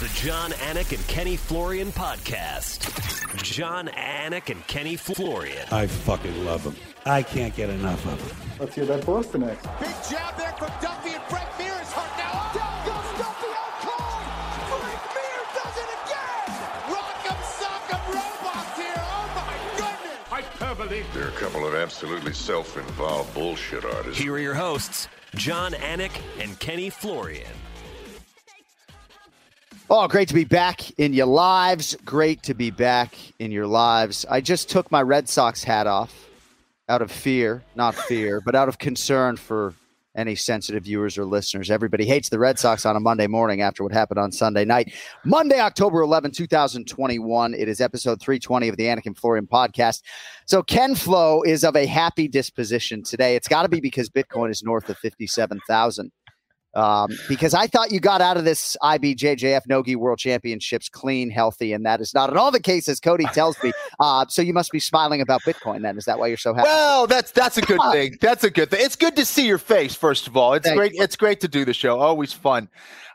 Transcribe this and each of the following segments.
the Jon Anik and Kenny Florian podcast. Jon Anik and Kenny Florian. I fucking love them. I can't get enough of them. Let's hear that Boston next. Big jab there from Duffee and Frank Mir is hurt now. Oh, Down goes Duffee oh, out cold. Frank Mir does it again. Rock'em sock'em robots here. Oh my goodness. Hyperbole. They're a couple of absolutely self-involved bullshit artists. Here are your hosts, Jon Anik and Kenny Florian. Oh, great to be back in your lives. Great to be back in your lives. I just took my Red Sox hat off out of fear, not fear, but out of concern for any sensitive viewers or listeners. Everybody hates the Red Sox on a Monday morning after what happened on Sunday night. Monday, October 11, 2021. It is episode 320 of the Anik and Florian podcast. So Ken Flo is of a happy disposition today. It's got to be because Bitcoin is north of 57,000. Um, because I thought you got out of this IBJJF Nogi World Championships clean, healthy, and that is not in all the cases. Cody tells me. Uh, so you must be smiling about Bitcoin. Then is that why you're so happy? Well, that's that's a good thing. That's a good thing. It's good to see your face. First of all, it's Thank great. you. It's great to do the show. Always fun.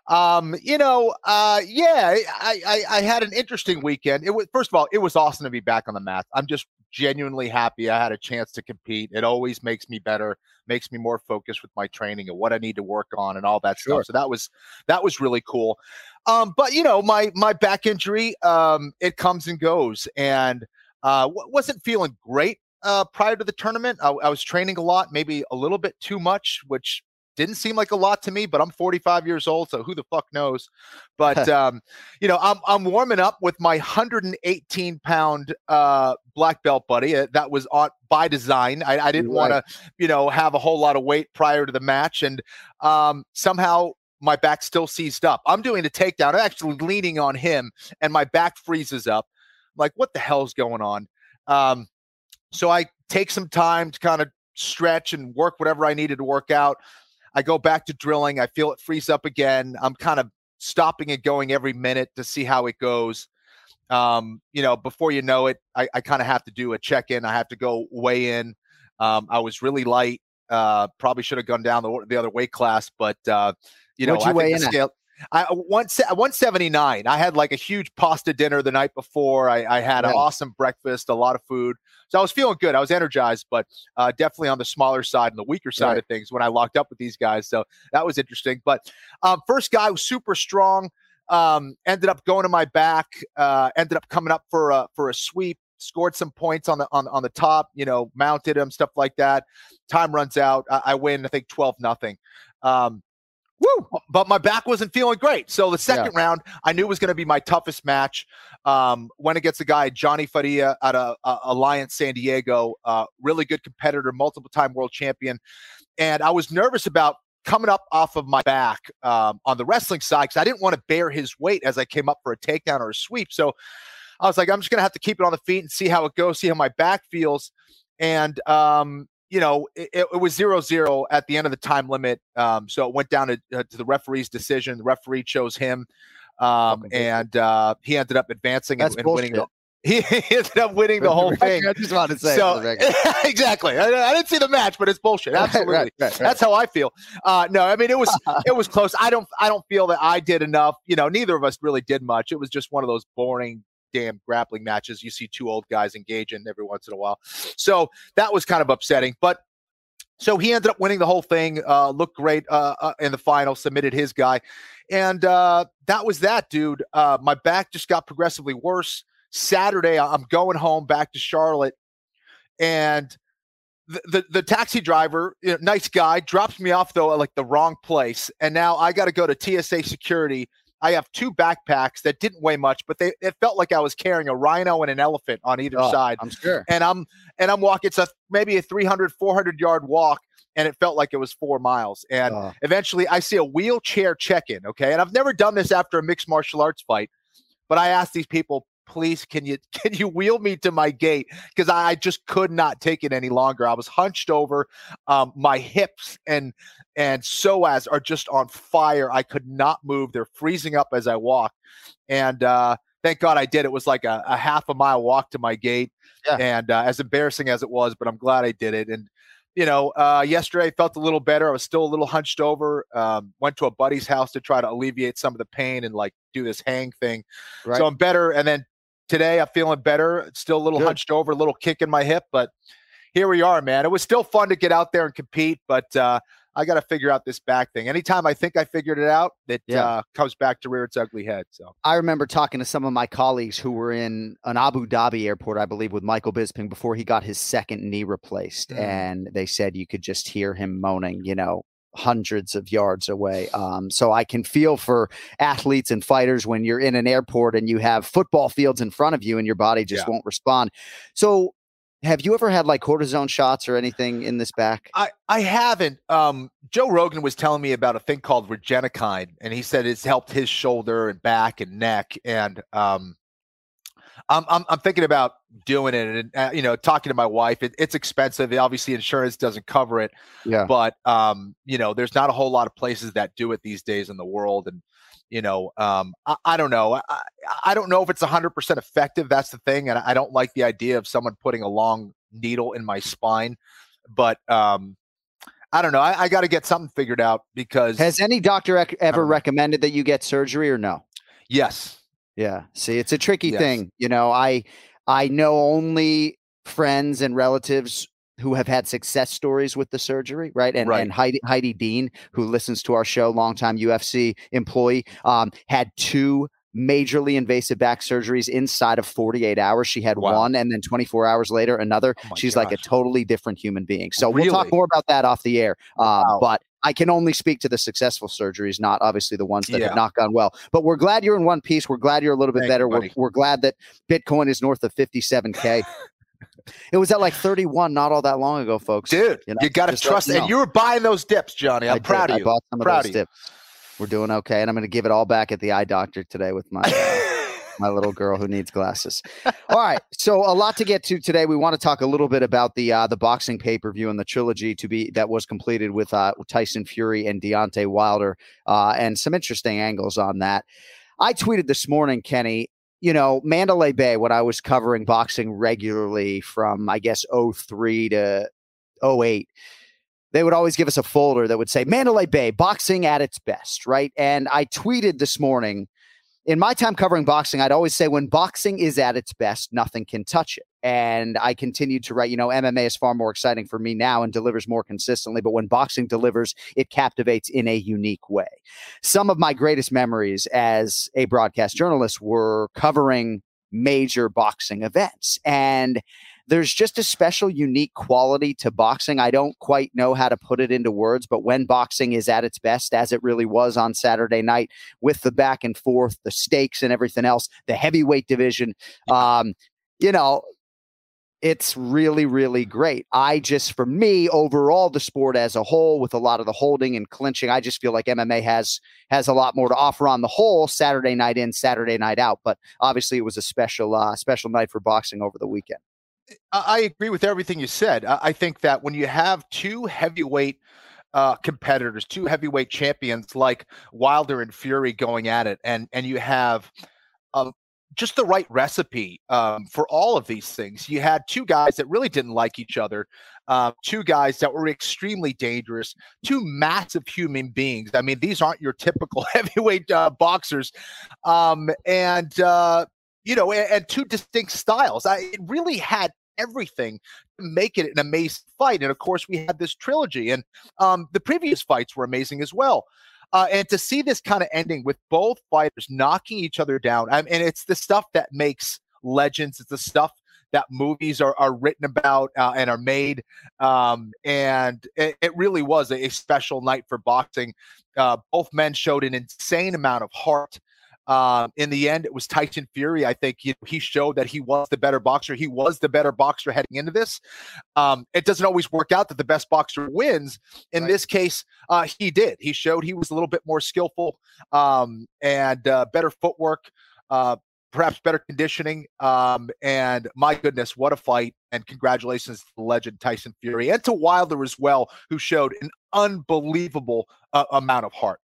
Um, you know, uh, yeah, I, I I had an interesting weekend. It was first of all, it was awesome to be back on the mat. I'm just genuinely happy I had a chance to compete. It always makes me better, makes me more focused with my training and what I need to work on and all that Sure. stuff. So that was that was really cool. Um, but you know, my my back injury, um, it comes and goes, and uh, w- wasn't feeling great uh, prior to the tournament. I, I was training a lot, maybe a little bit too much, which didn't seem like a lot to me. But I'm 45 years old, so who the fuck knows? But um, you know, I'm I'm warming up with my 118 pound uh, black belt buddy. Uh, that was on by design. I, I didn't want to, you know, have a whole lot of weight prior to the match, and um, somehow my back still seized up. I'm doing a takedown. I'm actually leaning on him, and my back freezes up. I'm like, what the hell's going on? Um, so I take some time to kind of stretch and work whatever I needed to work out. I go back to drilling. I feel it freeze up again. I'm kind of stopping and going every minute to see how it goes. Um, you know, before you know it, I, I kind of have to do a check in. I have to go weigh in. Um, I was really light. Uh, probably should have gone down the, the other weight class, but uh, you know, What'd you I think the in at? I one one seventy nine. I had like a huge pasta dinner the night before. I, I had an awesome breakfast, a lot of food, so I was feeling good. I was energized, but uh, definitely on the smaller side and the weaker side Right. of things when I locked up with these guys. So that was interesting. But um, first guy was super strong. Um, ended up going to my back. Uh, ended up coming up for a for a sweep. Scored some points on the on on the top. You know, mounted him, stuff like that. Time runs out. I, I win. I think twelve nothing. Um, Woo! But my back wasn't feeling great. So the second round, I knew was going to be my toughest match. Um, went against a guy, Johnny Faria, out of uh, Alliance San Diego. Uh, really good competitor, multiple time world champion. And I was nervous about coming up off of my back um, on the wrestling side because I didn't want to bear his weight as I came up for a takedown or a sweep. So I was like, I'm just going to have to keep it on the feet and see how it goes, see how my back feels. And, um, you know, it, it was zero zero at the end of the time limit. Um, so it went down to, uh, to the referee's decision. The referee chose him. Um, bullshit. and uh, he ended up advancing That's and, and winning. The, he ended up winning the whole thing. I just wanted to say. So for the record. exactly, I, I didn't see the match, but it's bullshit. Absolutely, right, right, right. that's how I feel. Uh, no, I mean it was it was close. I don't I don't feel that I did enough. You know, neither of us really did much. It was just one of those boring damn grappling matches you see two old guys engage in every once in a while. So that was kind of upsetting, but. So he ended up winning the whole thing. Uh, looked great uh, uh, in the final. Submitted his guy, and uh, that was that, dude. Uh, my back just got progressively worse. Saturday, I'm going home back to Charlotte, and the, the, the taxi driver, you know, nice guy, drops me off though at like the wrong place, and now I got to go to TSA security. I have two backpacks that didn't weigh much, but they it felt like I was carrying a rhino and an elephant on either Oh, side I'm sure. and I'm and I'm walking. It's a maybe a 300, 400 yard walk, and it felt like it was four miles. And Oh. eventually, I see a wheelchair check-in. Okay, and I've never done this after a mixed martial arts fight, but I asked these people, please, can you can you wheel me to my gate because I just could not take it any longer. I was hunched over, um, my hips and and psoas are just on fire. I could not move. They're freezing up as I walk, and uh, thank God I did. It was like a, a half a mile walk to my gate. Yeah. And uh, as embarrassing as it was, but I'm glad I did it. And you know, uh, yesterday I felt a little better. I was still a little hunched over. Um, went to a buddy's house to try to alleviate some of the pain and like do this hang thing. Right. So I'm better. And then today I'm feeling better. Still a little Good. hunched over, a little kick in my hip, but here we are, man. It was still fun to get out there and compete, but uh, I got to figure out this back thing. Anytime I think I figured it out, it Yeah. uh, comes back to rear its ugly head. So I remember talking to some of my colleagues who were in an Abu Dhabi airport, I believe, with Michael Bisping before he got his second knee replaced. Mm. And they said you could just hear him moaning, you know, hundreds of yards away. Um, so I can feel for athletes and fighters when you're in an airport and you have football fields in front of you and your body just Yeah. won't respond. So have you ever had like cortisone shots or anything in this back? I, I haven't. Um, Joe Rogan was telling me about a thing called Regenokine, and he said it's helped his shoulder and back and neck. And um, I'm, I'm I'm thinking about doing it, and uh, you know, talking to my wife. It, it's expensive. Obviously, insurance doesn't cover it, Yeah. but um, you know, there's not a whole lot of places that do it these days in the world, and you know, um, I, I don't know. I, I- don't know if it's 100% effective. That's the thing, and I don't like the idea of someone putting a long needle in my spine. But um, I don't know. I, I got to get something figured out because Has any doctor ever recommended that you get surgery or no? yes, Yeah. See, it's a tricky Yes. thing. You know, I I know only friends and relatives who have had success stories with the surgery, right? And Right. and Heidi Heidi Dean, who listens to our show, longtime UFC employee, um, had two majorly invasive back surgeries inside of 48 hours. She had Wow. one and then 24 hours later another. Oh She's like a totally different human being. So we'll talk more about that off the air. Um, Wow. but I can only speak to the successful surgeries, not obviously the ones that Yeah. have not gone well. But we're glad you're in one piece. We're glad you're a little bit Thank you, better. We're, we're glad that Bitcoin is north of 57K. it was at like 31 not all that long ago, folks. dude, You you, got to trust. you And you were buying those dips, Johnny. I'm I did. proud of you. I bought some of those of dips. We're doing okay. And I'm going to give it all back at the eye doctor today with my. Uh, my little girl who needs glasses. All right, so a lot to get to today. We want to talk a little bit about the uh, the boxing pay per view and the trilogy to be that was completed with uh, Tyson Fury and Deontay Wilder, uh, and some interesting angles on that. I tweeted this morning, Kenny. You know, Mandalay Bay, when I was covering boxing regularly from I guess 03 to 08, they would always give us a folder that would say Mandalay Bay, boxing at its best, right? And I tweeted this morning in my time covering boxing, I'd always say when boxing is at its best, nothing can touch it. And I continued to write, you know, MMA is far more exciting for me now and delivers more consistently. But when boxing delivers, it captivates in a unique way. Some of my greatest memories as a broadcast journalist were covering major boxing events. And there's just a special, unique quality to boxing. I don't quite know how to put it into words, but when boxing is at its best, as it really was on Saturday night, with the back and forth, the stakes and everything else, the heavyweight division, um, you know, it's really, really great. I just, for me, overall, the sport as a whole, with a lot of the holding and clinching, I just feel like MMA has has a lot more to offer on the whole. Saturday night in, Saturday night out. But obviously, it was a special, uh, special night for boxing over the weekend. I agree with everything you said. I I think that when you have two heavyweight uh, competitors, two heavyweight champions like Wilder and Fury going at it, and and you have um, just the right recipe um, for all of these things. You had two guys that really didn't like each other, uh, two guys that were extremely dangerous, two massive human beings. I mean, these aren't your typical heavyweight uh, boxers, um, and uh, you know, and, and two distinct styles. I, it really had everything to make it an amazing fight. And of course, we had this trilogy, and um, the previous fights were amazing as well. Uh, and to see this kind of ending with both fighters knocking each other down, I mean, it's the stuff that makes legends. It's the stuff that movies are, are written about uh, and are made. Um, and it, it really was a, a special night for boxing. Uh, both men showed an insane amount of heart. Um, in the end, it was Tyson Fury. I think you know, he showed that he was the better boxer. He was the better boxer heading into this. Um, it doesn't always work out that the best boxer wins. In Right. this case, uh, he did. He showed he was a little bit more skillful um, and uh, better footwork, uh, perhaps better conditioning. Um, and my goodness, what a fight! And congratulations to the legend Tyson Fury and to Wilder as well, who showed an unbelievable uh, amount of heart.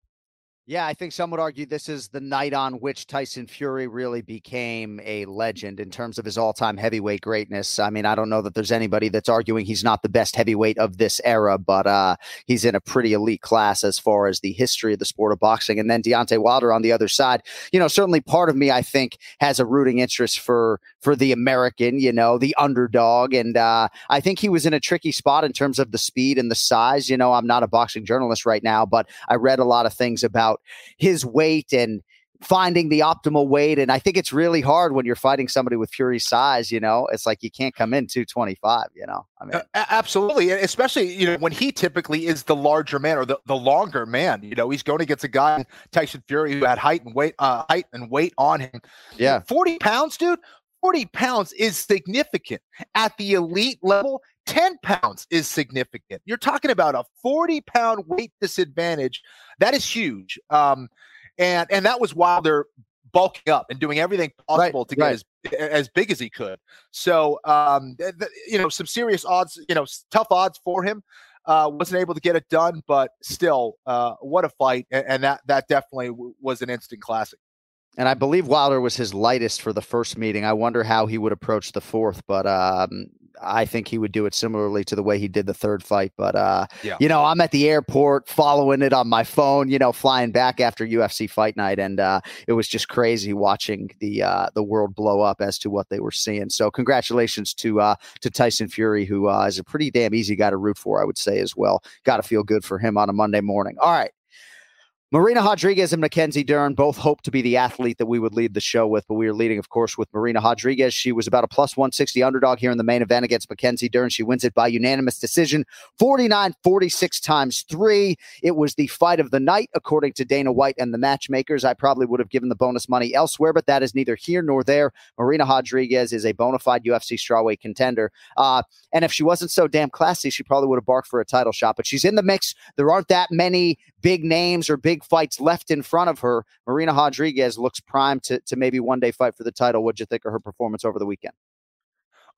Yeah, I think some would argue this is the night on which Tyson Fury really became a legend in terms of his all time heavyweight greatness. I mean, I don't know that there's anybody that's arguing he's not the best heavyweight of this era, but uh, he's in a pretty elite class as far as the history of the sport of boxing. And then Deontay Wilder on the other side, you know, certainly part of me, I think, has a rooting interest for for the American, you know, the underdog. And uh, I think he was in a tricky spot in terms of the speed and the size. You know, I'm not a boxing journalist right now, but I read a lot of things about his weight and finding the optimal weight. And I think it's really hard when you're fighting somebody with Fury's size, you know, it's like you can't come in 225, you know, I mean, uh, absolutely. And especially, you know, when he typically is the larger man or the, the longer man, you know, he's going against a guy, Tyson Fury, who had height and weight, uh, height and weight on him. Yeah. 40 pounds, dude. 40 pounds is significant at the elite level. 10 pounds is significant. You're talking about a 40 pound weight disadvantage. That is huge. Um, and and that was while they're bulking up and doing everything possible right, to get right. as as big as he could. So um, th- th- you know, some serious odds, you know, tough odds for him. Uh, wasn't able to get it done, but still, uh, what a fight! And, and that that definitely w- was an instant classic. And I believe Wilder was his lightest for the first meeting. I wonder how he would approach the fourth, but um, I think he would do it similarly to the way he did the third fight. But uh, yeah. you know, I'm at the airport following it on my phone. You know, flying back after UFC fight night, and uh, it was just crazy watching the uh, the world blow up as to what they were seeing. So congratulations to uh, to Tyson Fury, who uh, is a pretty damn easy guy to root for, I would say as well. Got to feel good for him on a Monday morning. All right. Marina Rodriguez and Mackenzie Dern both hope to be the athlete that we would lead the show with, but we are leading, of course, with Marina Rodriguez. She was about a plus 160 underdog here in the main event against Mackenzie Dern. She wins it by unanimous decision 49 46 times three. It was the fight of the night, according to Dana White and the matchmakers. I probably would have given the bonus money elsewhere, but that is neither here nor there. Marina Rodriguez is a bona fide UFC strawweight contender. Uh, and if she wasn't so damn classy, she probably would have barked for a title shot, but she's in the mix. There aren't that many big names or big fights left in front of her. Marina Rodriguez looks primed to, to maybe one day fight for the title. What'd you think of her performance over the weekend?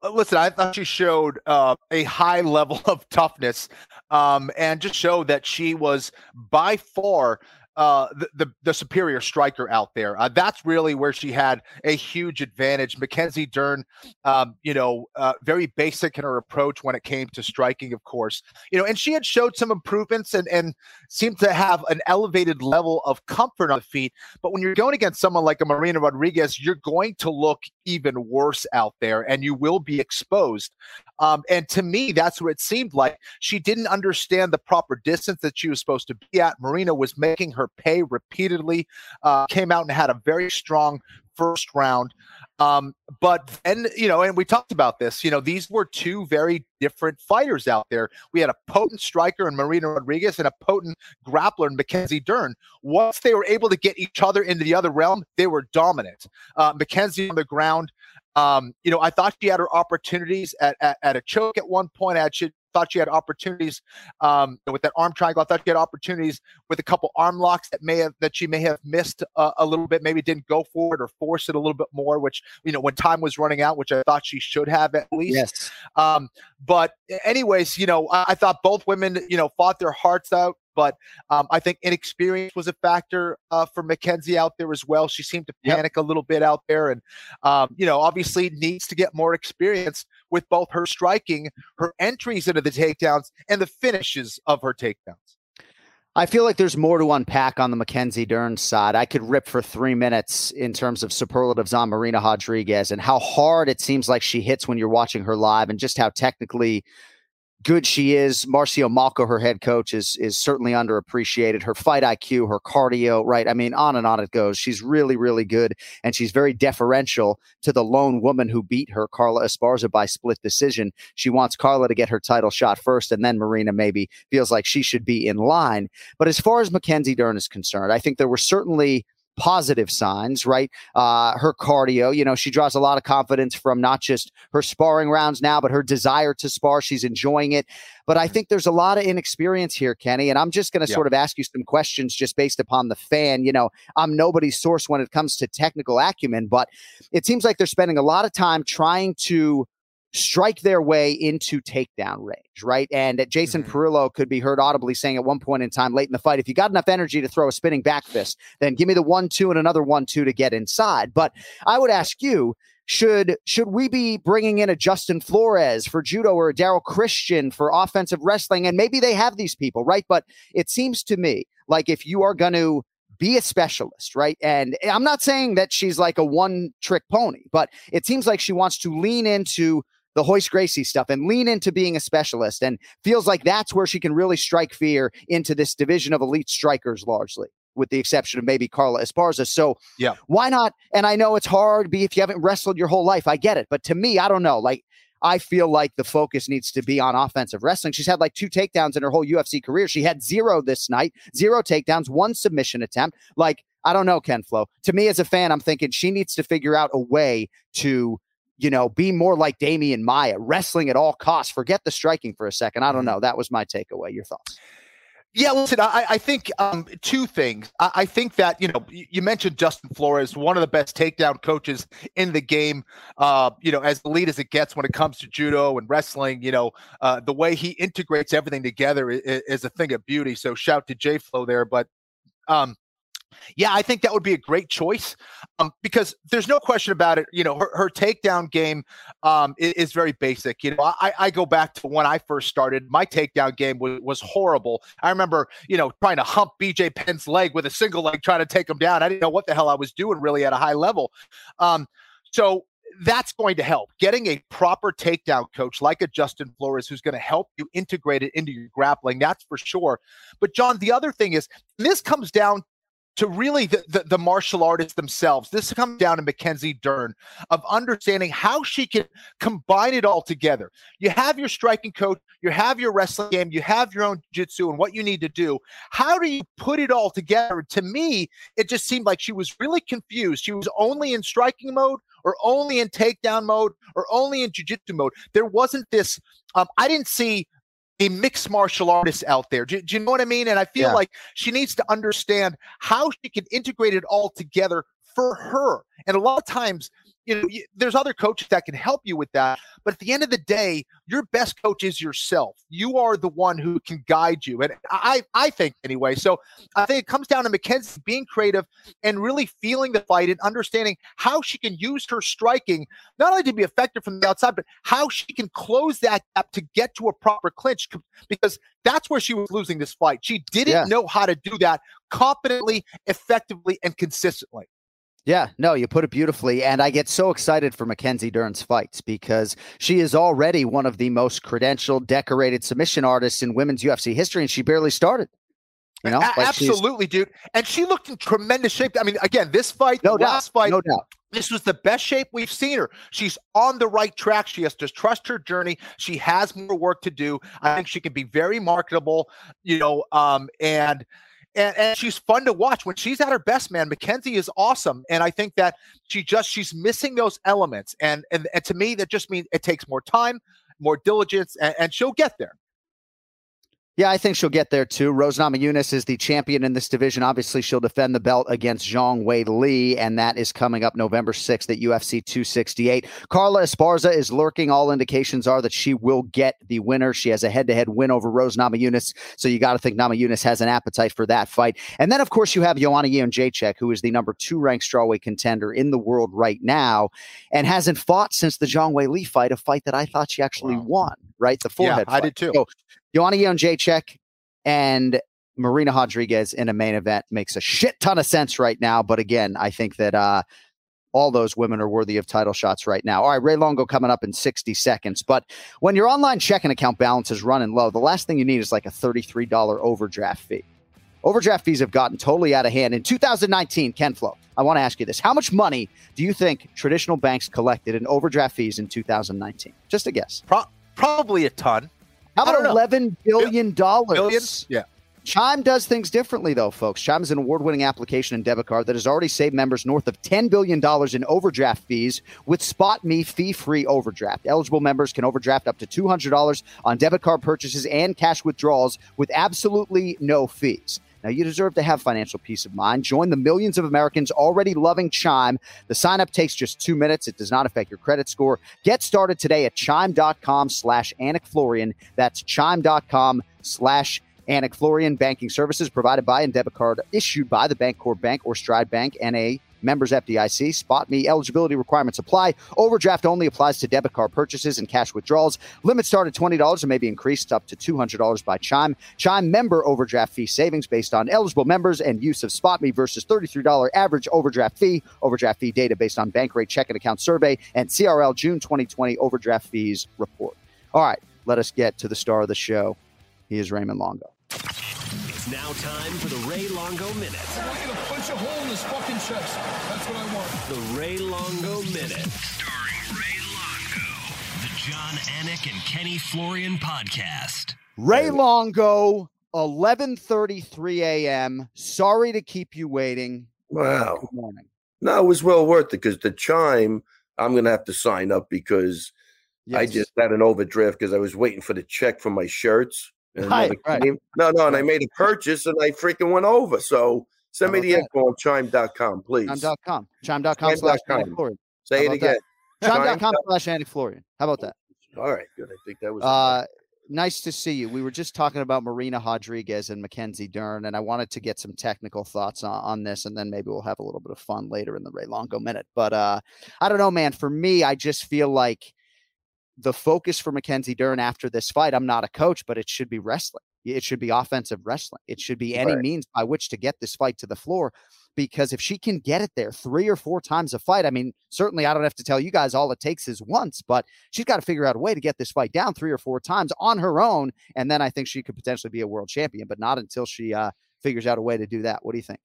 Uh, listen, I thought she showed uh, a high level of toughness um, and just showed that she was by far uh, the, the, the superior striker out there. Uh, that's really where she had a huge advantage. Mackenzie Dern, um, you know, uh, very basic in her approach when it came to striking, of course. You know, and she had showed some improvements and and seemed to have an elevated level of comfort on the feet. But when you're going against someone like a Marina Rodriguez, you're going to look even worse out there, and you will be exposed. Um, and to me, that's what it seemed like. She didn't understand the proper distance that she was supposed to be at. Marina was making her pay repeatedly, uh, came out and had a very strong first round. Um, but and you know, and we talked about this. You know, these were two very different fighters out there. We had a potent striker in Marina Rodriguez and a potent grappler in Mackenzie Dern. Once they were able to get each other into the other realm, they were dominant. Uh, Mackenzie on the ground um, you know, I thought she had her opportunities at, at, at a choke at one point. I should, thought she had opportunities um, with that arm triangle. I thought she had opportunities with a couple arm locks that may have that she may have missed uh, a little bit. Maybe didn't go for it or force it a little bit more. Which you know, when time was running out, which I thought she should have at least. Yes. Um, but anyways, you know, I, I thought both women, you know, fought their hearts out. But um, I think inexperience was a factor uh, for Mackenzie out there as well. She seemed to panic yep. a little bit out there, and um, you know, obviously needs to get more experience with both her striking, her entries into the takedowns, and the finishes of her takedowns. I feel like there's more to unpack on the Mackenzie Dern side. I could rip for three minutes in terms of superlatives on Marina Rodriguez and how hard it seems like she hits when you're watching her live and just how technically good she is. Marcio Malco, her head coach, is is certainly underappreciated. Her fight IQ, her cardio, right? I mean, on and on it goes. She's really, really good, and she's very deferential to the lone woman who beat her, Carla Esparza, by split decision. She wants Carla to get her title shot first, and then Marina maybe feels like she should be in line. But as far as Mackenzie Dern is concerned, I think there were certainly positive signs, right? Uh, her cardio, you know, she draws a lot of confidence from not just her sparring rounds now, but her desire to spar. She's enjoying it. But I mm-hmm. think there's a lot of inexperience here, Kenny. And I'm just going to yeah. sort of ask you some questions just based upon the fan. You know, I'm nobody's source when it comes to technical acumen, but it seems like they're spending a lot of time trying to strike their way into takedown range, right? And Jason mm-hmm. Parillo could be heard audibly saying at one point in time late in the fight, if you got enough energy to throw a spinning back fist, then give me the one, two, and another one, two to get inside. But I would ask you, should should we be bringing in a Justin Flores for judo or a Daryl Christian for offensive wrestling? And maybe they have these people, right? But it seems to me like if you are going to be a specialist, right? And I'm not saying that she's like a one trick pony, but it seems like she wants to lean into the Royce Gracie stuff and lean into being a specialist and feels like that's where she can really strike fear into this division of elite strikers largely with the exception of maybe Carla Esparza. So yeah, why not? And I know it's hard be if you haven't wrestled your whole life. I get it. But to me, I don't know. Like I feel like the focus needs to be on offensive wrestling. She's had like two takedowns in her whole UFC career. She had zero this night, zero takedowns, one submission attempt. Like, I don't know, Ken Flo. To me as a fan, I'm thinking she needs to figure out a way to you know, be more like Demian Maia, wrestling at all costs. Forget the striking for a second. I don't mm-hmm. know. That was my takeaway. Your thoughts? Yeah, listen, I, I think um, two things. I, I, think that, you know, you mentioned Justin Flores, one of the best takedown coaches in the game, uh, you know, as elite as it gets when it comes to judo and wrestling. You know, uh, the way he integrates everything together is, is, a thing of beauty. So shout to J Flow there. But um, yeah, I think that would be a great choice um, because there's no question about it. You know, her, her takedown game um, is, is, very basic. You know, I, I, go back to when I first started. My takedown game was, was horrible. I remember, you know, trying to hump BJ Penn's leg with a single leg, trying to take him down. I didn't know what the hell I was doing really at a high level. Um, so that's going to help. Getting a proper takedown coach like a Justin Flores who's going to help you integrate it into your grappling, that's for sure. But Jon, the other thing is this comes down to really the, the, the, martial artists themselves. This comes down to Mackenzie Dern of understanding how she can combine it all together. You have your striking coach, you have your wrestling game, you have your own jiu-jitsu and what you need to do. How do you put it all together? To me, it just seemed like she was really confused. She was only in striking mode or only in takedown mode or only in jiu-jitsu mode. There wasn't this um, I didn't see a mixed martial artist out there. Do, do, you know what I mean? And I feel yeah. like she needs to understand how she can integrate it all together for her. And a lot of times, you know, there's other coaches that can help you with that. But at the end of the day, your best coach is yourself. You are the one who can guide you. And I, I think anyway. So I think it comes down to Mackenzie being creative and really feeling the fight and understanding how she can use her striking, not only to be effective from the outside, but how she can close that gap to get to a proper clinch because that's where she was losing this fight. She didn't yeah. know how to do that competently, effectively, and consistently. Yeah, no, you put it beautifully. And I get so excited for Mackenzie Dern's fights because she is already one of the most credentialed, decorated submission artists in women's UFC history, and she barely started. You know, like absolutely, dude. And she looked in tremendous shape. I mean, again, this fight, no the doubt, last fight, no doubt. This was the best shape we've seen her. She's on the right track. She has to trust her journey. She has more work to do. I think she can be very marketable, you know, um, and and, and she's fun to watch. When she's at her best man mackenzie is awesome. And i think that she just she's missing those elements. And and, and to me that just means it takes more time more diligence and, and she'll get there yeah, I think she'll get there too. Rose Namajunas is the champion in this division. Obviously, she'll defend the belt against Zhang Wei Li, and that is coming up November 6th at UFC 268. Carla Esparza is lurking. All indications are that she will get the winner. She has a head to head win over Rose Namajunas, so you got to think Namajunas has an appetite for that fight. And then, of course, you have Joanna Jędrzejczyk, who is the number two ranked strawweight contender in the world right now and hasn't fought since the Zhang Wei Li fight, a fight that I thought she actually wow. won, right? The forehead yeah, I did too. So, Joanna Jędrzejczyk and Marina Rodriguez in a main event makes a shit ton of sense right now. But again, I think that uh, all those women are worthy of title shots right now. All right, Ray Longo coming up in 60 seconds. But when your online checking account balance is running low, the last thing you need is like a $33 overdraft fee. Overdraft fees have gotten totally out of hand. In 2019, Ken Flo, I want to ask you this. How much money do you think traditional banks collected in overdraft fees in 2019? Just a guess. Pro- probably a ton. How about eleven billion dollars? Yeah. Chime does things differently, though, folks. Chime is an award winning application and debit card that has already saved members north of $10 billion in overdraft fees with Spot Me fee free overdraft. Eligible members can overdraft up to $200 on debit card purchases and cash withdrawals with absolutely no fees. Now, you deserve to have financial peace of mind. Join the millions of Americans already loving Chime. The sign up takes just two minutes. It does not affect your credit score. Get started today at chime.com slash Anik Florian. That's chime.com slash Anik Florian banking services provided by and debit card issued by the Bancorp Bank or Stride Bank, NA members FDIC. Spot me eligibility requirements apply. Overdraft only applies to debit card purchases and cash withdrawals. Limit start at $20 and may be increased up to $200 by Chime. Chime member overdraft fee savings based on eligible members and use of Spot Me versus $33 average overdraft fee. Overdraft fee data based on Bankrate checking account survey and CRL June 2020 overdraft fees report. All right, let us get to the star of the show. He is Raymond Longo. It's now time for the Ray Longo Minute. I want you to punch a hole in his fucking chest. That's what I want. The Ray Longo Minute. Starring Ray Longo. The Jon Anik and Kenny Florian podcast. Ray Longo, 11:33 a.m. Sorry to keep you waiting. Wow. Good morning. No, it was well worth it because the chime, I'm going to have to sign up because I just had an overdraft because I was waiting for the check for my shirts. And Right, right. No, no, and I made a purchase and I freaking went over. So send me the that? info on chime.com, please. Chime.com. Chime.com slash Chime.com. Andy Florian. Say it again. Chime.com slash Andy Florian. How about that? All right, good. I think that was. Uh, nice to see you. We were just talking about Marina Rodriguez and Mackenzie Dern, and I wanted to get some technical thoughts on, on this, and then maybe we'll have a little bit of fun later in the Ray Longo minute. But uh, I don't know, man. For me, I just feel like the focus for Mackenzie Dern after this fight, I'm not a coach, but it should be wrestling. It should be offensive wrestling. It should be any Right. means by which to get this fight to the floor. Because if she can get it there three or four times a fight, I mean, certainly I don't have to tell you guys all it takes is once, but she's got to figure out a way to get this fight down three or four times on her own. And then I think she could potentially be a world champion, but not until she uh, figures out a way to do that. What do you think?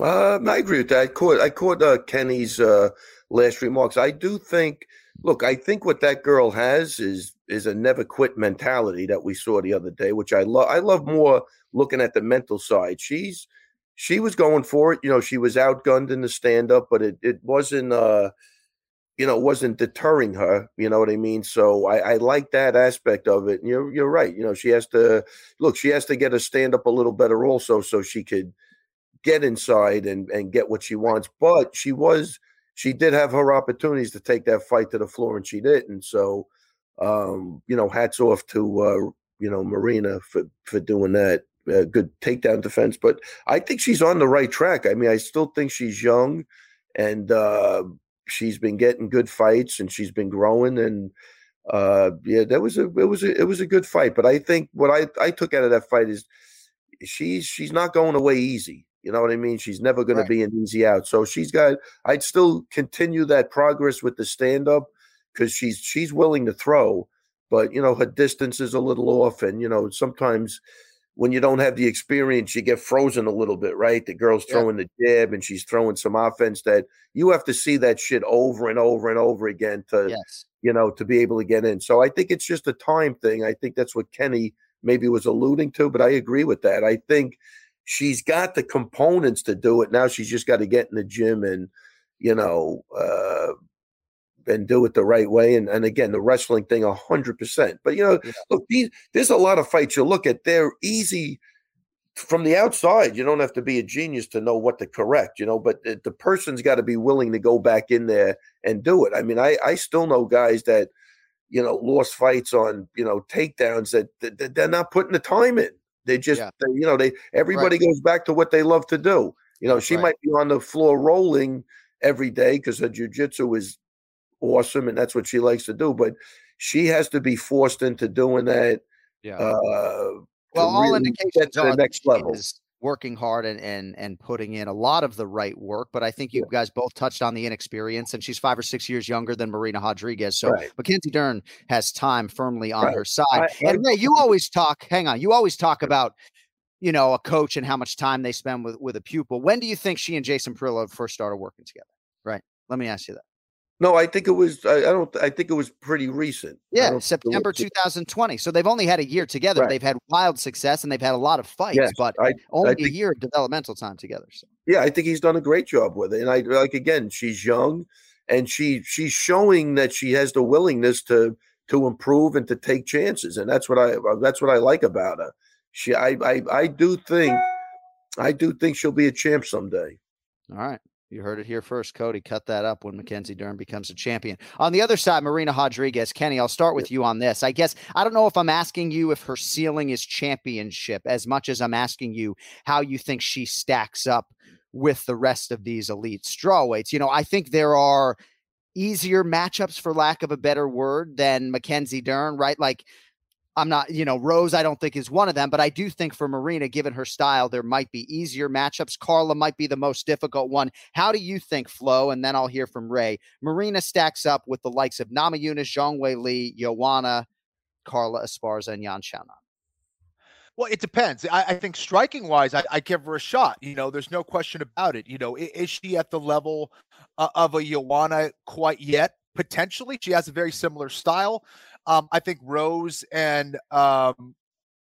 Uh, I agree with that. I caught I caught uh, Kenny's uh, last remarks. I do think. Look, I think what that girl has is is a never quit mentality that we saw the other day, which I love. I love more looking at the mental side. She's she was going for it. You know, she was outgunned in the stand up, but it it wasn't. uh you know, wasn't deterring her. You know what I mean? So I, I like that aspect of it. And you're you're right. You know, she has to look. She has to get her stand up a little better also, so she could get inside and and get what she wants. But she was she did have her opportunities to take that fight to the floor, and she didn't. So um, you know, hats off to uh, you know Marina for for doing that. Uh, good takedown defense, but I think she's on the right track. I mean, I still think she's young, and uh, she's been getting good fights, and she's been growing. And uh, yeah, that was a it was a it was a good fight. But I think what I I took out of that fight is she's she's not going away easy. You know what I mean? She's never going Right. to be an easy out. So she's got. I'd still continue that progress with the stand up because she's she's willing to throw, but you know her distance is a little off, and you know sometimes when you don't have the experience, you get frozen a little bit, right? The girl's Yeah. throwing the jab and she's throwing some offense that you have to see that shit over and over and over again to Yes. you know, to be able to get in. So I think it's just a time thing. I think that's what Kenny maybe was alluding to, but I agree with that. I think she's got the components to do it. Now she's just got to get in the gym and, you know, uh, and do it the right way. And and again, the wrestling thing, a hundred percent. But you know, Yeah. look, these, there's a lot of fights you look at. They're easy from the outside. You don't have to be a genius to know what to correct. You know, but the, the person's got to be willing to go back in there and do it. I mean, I I still know guys that you know lost fights on you know takedowns that, that, that they're not putting the time in. They just Yeah. they, you know they everybody goes back to what they love to do. You know, she Right. might be on the floor rolling every day because her jujitsu is awesome and that's what she likes to do, but she has to be forced into doing that. Yeah. Uh, to well, all really indications get to are the next level. is working hard and, and and putting in a lot of the right work. But I think you guys both touched on the inexperience, and she's five or six years younger than Marina Rodriguez. So Right. Mackenzie Dern has time firmly on Right. her side. I- and Ray, you always talk. Hang on, you always talk about. You know, a coach and how much time they spend with with a pupil. When do you think she and Jason Parillo first started working together? Right. Let me ask you that. No, I think it was. I, I don't. I think it was pretty recent. Yeah, don't think it was- September 2020. So they've only had a year together. Right. They've had wild success and they've had a lot of fights, Yes, but I, only a think- year of developmental time together. So yeah, I think he's done a great job with it. And I like again, she's young, and she she's showing that she has the willingness to to improve and to take chances, and that's what I uh, that's what I like about her. She, I, I, I do think I do think she'll be a champ someday. All right. You heard it here first, Cody. Cut that up when mm-hmm. Mackenzie Dern becomes a champion. On the other side, Marina Rodriguez. Kenny, I'll start with you on this. I guess I don't know if I'm asking you if her ceiling is championship as much as I'm asking you how you think she stacks up with the rest of these elite strawweights. You know, I think there are easier matchups, for lack of a better word, than Mackenzie Dern, right? Like, I'm not, you know, Rose, I don't think is one of them, but I do think for Marina, given her style, there might be easier matchups. Carla might be the most difficult one. How do you think, Flo? And then I'll hear from Ray. Marina stacks up with the likes of Namajunas, Zhang Wei Li, Joanna, Carla Esparza, and Yan Xiaonan. Well, it depends. I, I think striking wise, I, I, give her a shot. You know, there's no question about it. You know, is, is she at the level uh, of a Joanna quite yet? Potentially, she has a very similar style. Um, I think Rose and um,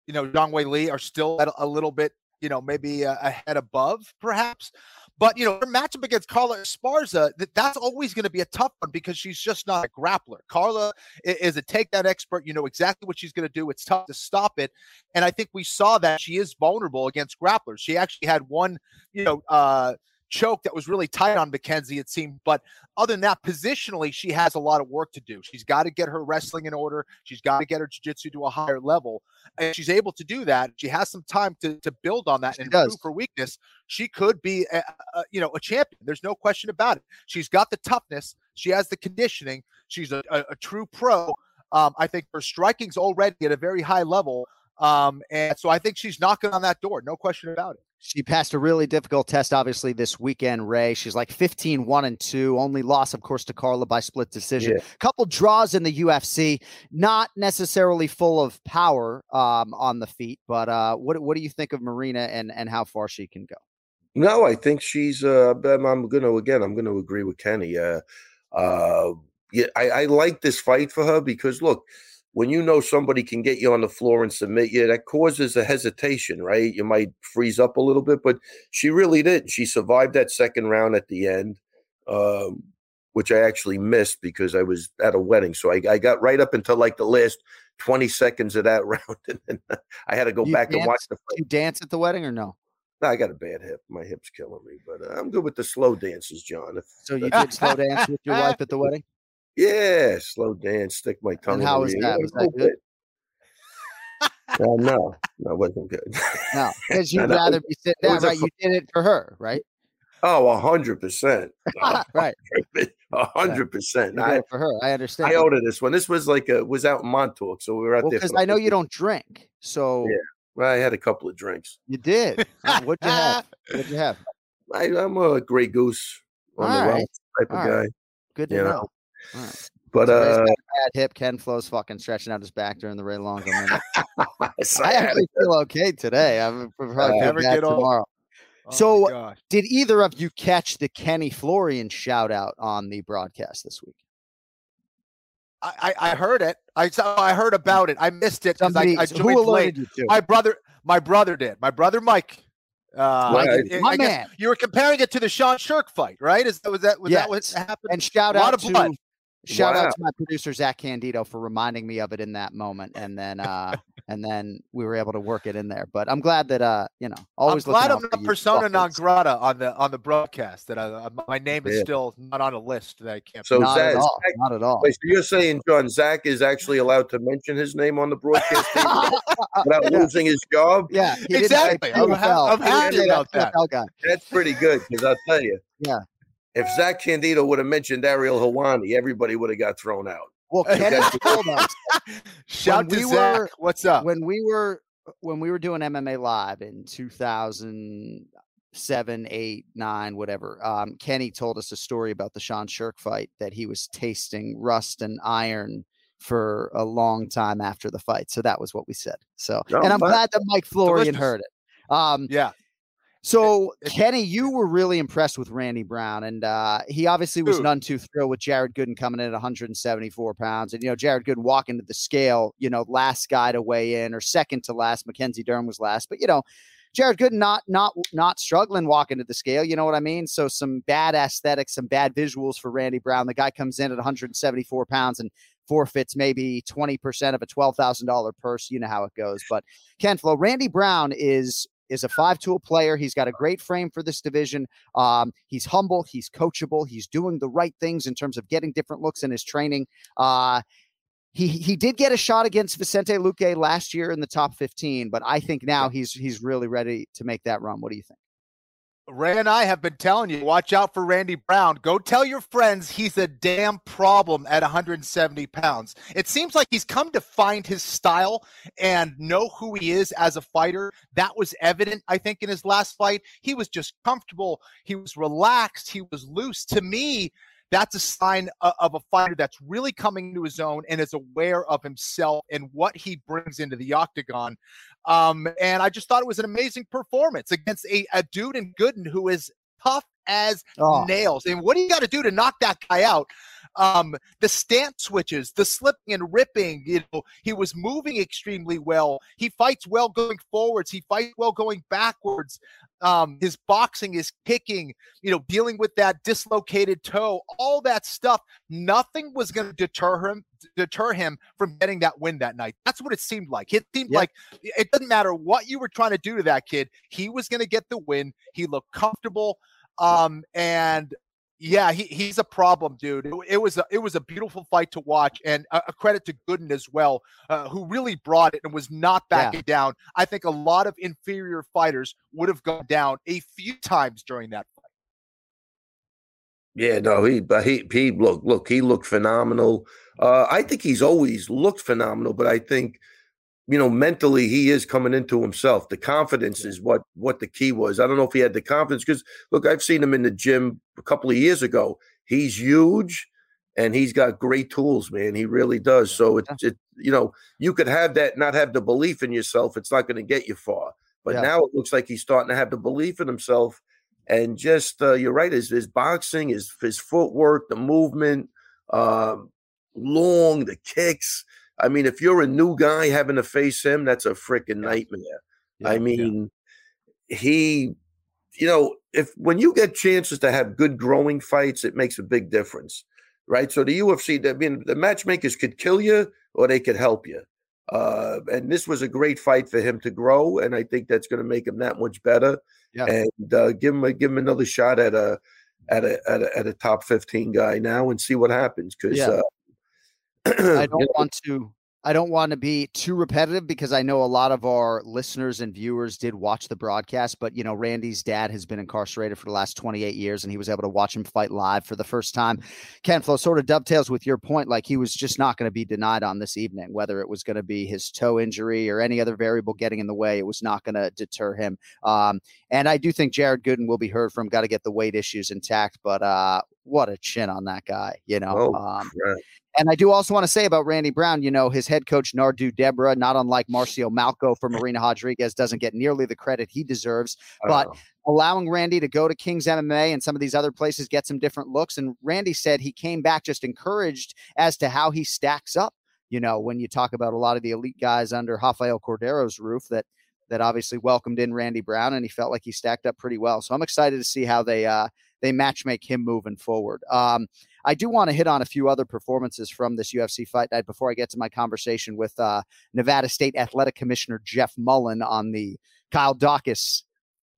you know Zhang Wei Li are still a, a little bit, you know, maybe uh, ahead above, perhaps. But you know, her matchup against Carla Esparza, that, that's always going to be a tough one because she's just not a grappler. Carla is, is a takedown expert. You know exactly what she's going to do. It's tough to stop it, and I think we saw that she is vulnerable against grapplers. She actually had one, you know, uh, choke that was really tight on Mackenzie, it seemed. But other than that, positionally, she has a lot of work to do. She's got to get her wrestling in order. She's got to get her jiu-jitsu to a higher level. And she's able to do that. She has some time to, to build on that she and does. improve her weakness. She could be, a, a, you know, a champion. There's no question about it. She's got the toughness. She has the conditioning. She's a, a, a true pro. Um, I think her striking's already at a very high level. Um, and so I think she's knocking on that door. No question about it. She passed a really difficult test, obviously, this weekend, Ray. She's like 15, 1 and 2. Only loss, of course, to Carla by split decision. Yeah. Couple draws in the UFC, not necessarily full of power um, on the feet. But uh, what what do you think of Marina and and how far she can go? No, I think she's. Uh, I'm, going to again. I'm going to agree with Kenny. Uh, uh, yeah, I, I like this fight for her because look, when you know somebody can get you on the floor and submit you, that causes a hesitation, right? You might freeze up a little bit, but she really did. She survived that second round at the end, um, which I actually missed because I was at a wedding. So I, I, got right up until like the last 20 seconds of that round. And then I had to go You back and watch the fight. You dance at the wedding or no? No, I got a bad hip. My hip's killing me, but uh, I'm good with the slow dances, Jon. If, So you did slow dance with your wife at the wedding? Yeah, slow dance, stick my tongue. in how was that? Was that good? Uh, no, no, it wasn't good. No, because you'd that rather was- be sitting down, was a? You did it for her, right? Oh, a hundred percent. right. A hundred percent. You did it for her. I understand. I owed her this one. This was like a was out in Montauk, so we were out well, there. because I know you don't drink, so Yeah. Well, I had a couple of drinks. you did. What'd you have? What'd you have? I, I'm a Grey Goose on All the right. type of All guy. Good to You know. know. Right. But uh, bad hip. Ken Flo's fucking stretching out his back during the Ray Longo minute. I I actually feel okay today. I'm probably Uh, Never get tomorrow. Oh So- Did either of you catch the Kenny Florian shout out on the broadcast this week? I, I I heard it. I saw. I heard about it. I missed it because I, I joined late. My brother, my brother did. My brother Mike. Uh, Right. I- I My guess man. You were comparing it to the Sean Sherk fight, right? Is that was that was that what happened? and shout out to blood. Shout Wow. out to my producer Zach Candido for reminding me of it in that moment, and then uh and then we were able to work it in there. But I'm glad that uh you know I'm always glad I'm out for not persona non grata on the on the broadcast. That I, I- my name is Yeah. still not on a list that I can't. So Not at all. Zach- Not at all. Wait, so you're saying Jon Zach is actually allowed to mention his name on the broadcast without Yeah. losing his job? Yeah, he didn't say Exactly. I'm ha- I'm happy about that. PFL guy. That's pretty good because I'll tell you. Yeah. If Zach Candido would have mentioned Ariel Helwani, everybody would have got thrown out. Well, Kenny told us Shout When to we Zach. were- What's up? when we were when we were doing MMA live in 2007, 8, 9, whatever. Um, Kenny told us a story about the Sean Sherk fight that he was tasting rust and iron for a long time after the fight. So that was what we said. So, Oh, and I'm fine. glad that Mike Florian Delicious. heard it. Um, yeah. So it- Kenny, you were really impressed with Randy Brown, and uh, he obviously was Dude. none too thrilled with Jared Gooden coming in at 174 pounds, and you know Jared Gooden walking to the scale, you know, last guy to weigh in or second to last. Mackenzie Dern was last, but you know. Jared Gooden not not not struggling walking to the scale, you know what I mean? So some bad aesthetics, some bad visuals for Randy Brown. The guy comes in at 174 pounds and forfeits maybe 20% of a $12,000 purse. You know how it goes. But Ken Flo, Randy Brown is is a five tool player. He's got a great frame for this division. Um, he's humble, he's coachable, he's doing the right things in terms of getting different looks in his training. Uh, he he did get a shot against Vicente Luque last year in the top 15, but I think now he's he's really ready to make that run. What do you think? Ray and I have been telling you, watch out for Randy Brown. Go tell your friends he's a damn problem at 170 pounds. It seems like he's come to find his style and know who he is as a fighter. That was evident, I think, in his last fight. He was just comfortable. He was relaxed. He was loose. To me, that's a sign of a fighter that's really coming into his own and is aware of himself and what he brings into the octagon. Um, and I just thought it was an amazing performance against a, a dude in Gooden who is tough as oh. nails. And what do you got to do to knock that guy out? Um, the stance switches, the slipping and ripping, you know, he was moving extremely well. He fights well going forwards, he fights well going backwards. Um, his boxing, his kicking, you know, dealing with that dislocated toe, all that stuff, nothing was going to deter him deter him from getting that win that night. That's what it seemed like. It seemed yep. like it doesn't matter what you were trying to do to that kid, he was going to get the win. He looked comfortable. Um, and yeah, he, he's a problem, dude. It, it, was a it was a beautiful fight to watch, and a, a credit to Gooden as well, uh, who really brought it and was not backing yeah. down. I think a lot of inferior fighters would have gone down a few times during that fight. Yeah, no, he but he he look look he looked phenomenal. Uh, I think he's always looked phenomenal, but I think you know, mentally he is coming into himself. The confidence is what what the key was. I don't know if he had the confidence because look, I've seen him in the gym a couple of years ago. He's huge and he's got great tools, man. He really does. So it's it, you know, you could have that, not have the belief in yourself. It's not going to get you far. But yeah. now it looks like he's starting to have the belief in himself. And just uh, you're right, his, his boxing, his his footwork, the movement, uh, long, the kicks I mean, if you're a new guy having to face him, that's a freaking nightmare. Yeah, I mean, yeah. he, you know, if when you get chances to have good growing fights, it makes a big difference, right? So the UFC, I mean, the matchmakers could kill you or they could help you. Uh, and this was a great fight for him to grow, and I think that's going to make him that much better. Yeah. And uh, give him a, give him another shot at a at a, at a at a top fifteen guy now, and see what happens. Because yeah. uh, I don't want to I don't want to be too repetitive because I know a lot of our listeners and viewers did watch the broadcast, but you know, Randy's dad has been incarcerated for the last 28 years and he was able to watch him fight live for the first time. Ken Flo sort of dovetails with your point, like he was just not going to be denied on this evening, whether it was going to be his toe injury or any other variable getting in the way, it was not going to deter him. Um, and I do think Jared Gooden will be heard from, got to get the weight issues intact, but uh, what a chin on that guy, you know. Oh, um, and I do also want to say about Randy Brown, you know, his head coach Nardu Debra, not unlike Marcio Malco for Marina Rodriguez, doesn't get nearly the credit he deserves. But allowing Randy to go to King's MMA and some of these other places get some different looks. And Randy said he came back just encouraged as to how he stacks up. You know, when you talk about a lot of the elite guys under Rafael Cordeiro's roof that that obviously welcomed in Randy Brown and he felt like he stacked up pretty well. So I'm excited to see how they uh they matchmake him moving forward. Um, I do want to hit on a few other performances from this UFC fight night before I get to my conversation with uh, Nevada State Athletic Commissioner Jeff Mullen on the Kyle Daukaus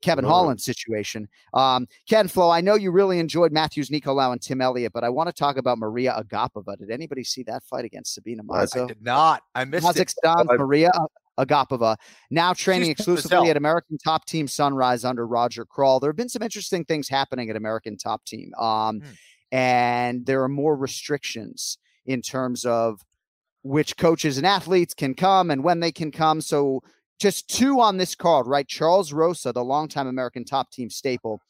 Kevin oh. Holland situation. Um, Ken Flo, I know you really enjoyed Matheus, Nicolau, and Tim Elliott, but I want to talk about Maria Agapova. Did anybody see that fight against Sabina Mazo? I did not. I missed Kazakhstan, it. Maria Agapova, now training exclusively at American Top Team Sunrise under Roger Crawl. There have been some interesting things happening at American Top Team. Um, hmm and there are more restrictions in terms of which coaches and athletes can come and when they can come. So just two on this card, right? Charles Rosa, the longtime American top team staple,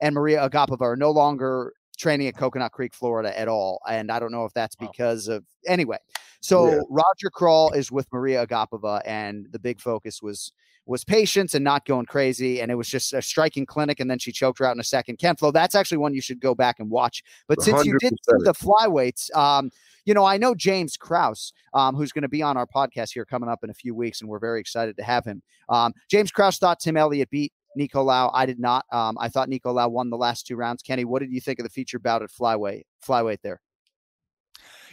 and Maria Agapova are no longer training at Coconut Creek, Florida at all. And I don't know if that's because of anyway. So yeah. Roger Crawl is with Maria Agapova, and the big focus was was patience and not going crazy. And it was just a striking clinic. And then she choked her out in a second. Ken Flo, that's actually one you should go back and watch. But since 100%. you did the flyweights, um, you know, I know James Krause, um, who's going to be on our podcast here coming up in a few weeks, and we're very excited to have him. Um, James Krause thought Tim Elliott beat Nico Nicolau. I did not. Um, I thought Nico Nicolau won the last two rounds. Kenny, what did you think of the feature bout at flyweight? Flyweight there.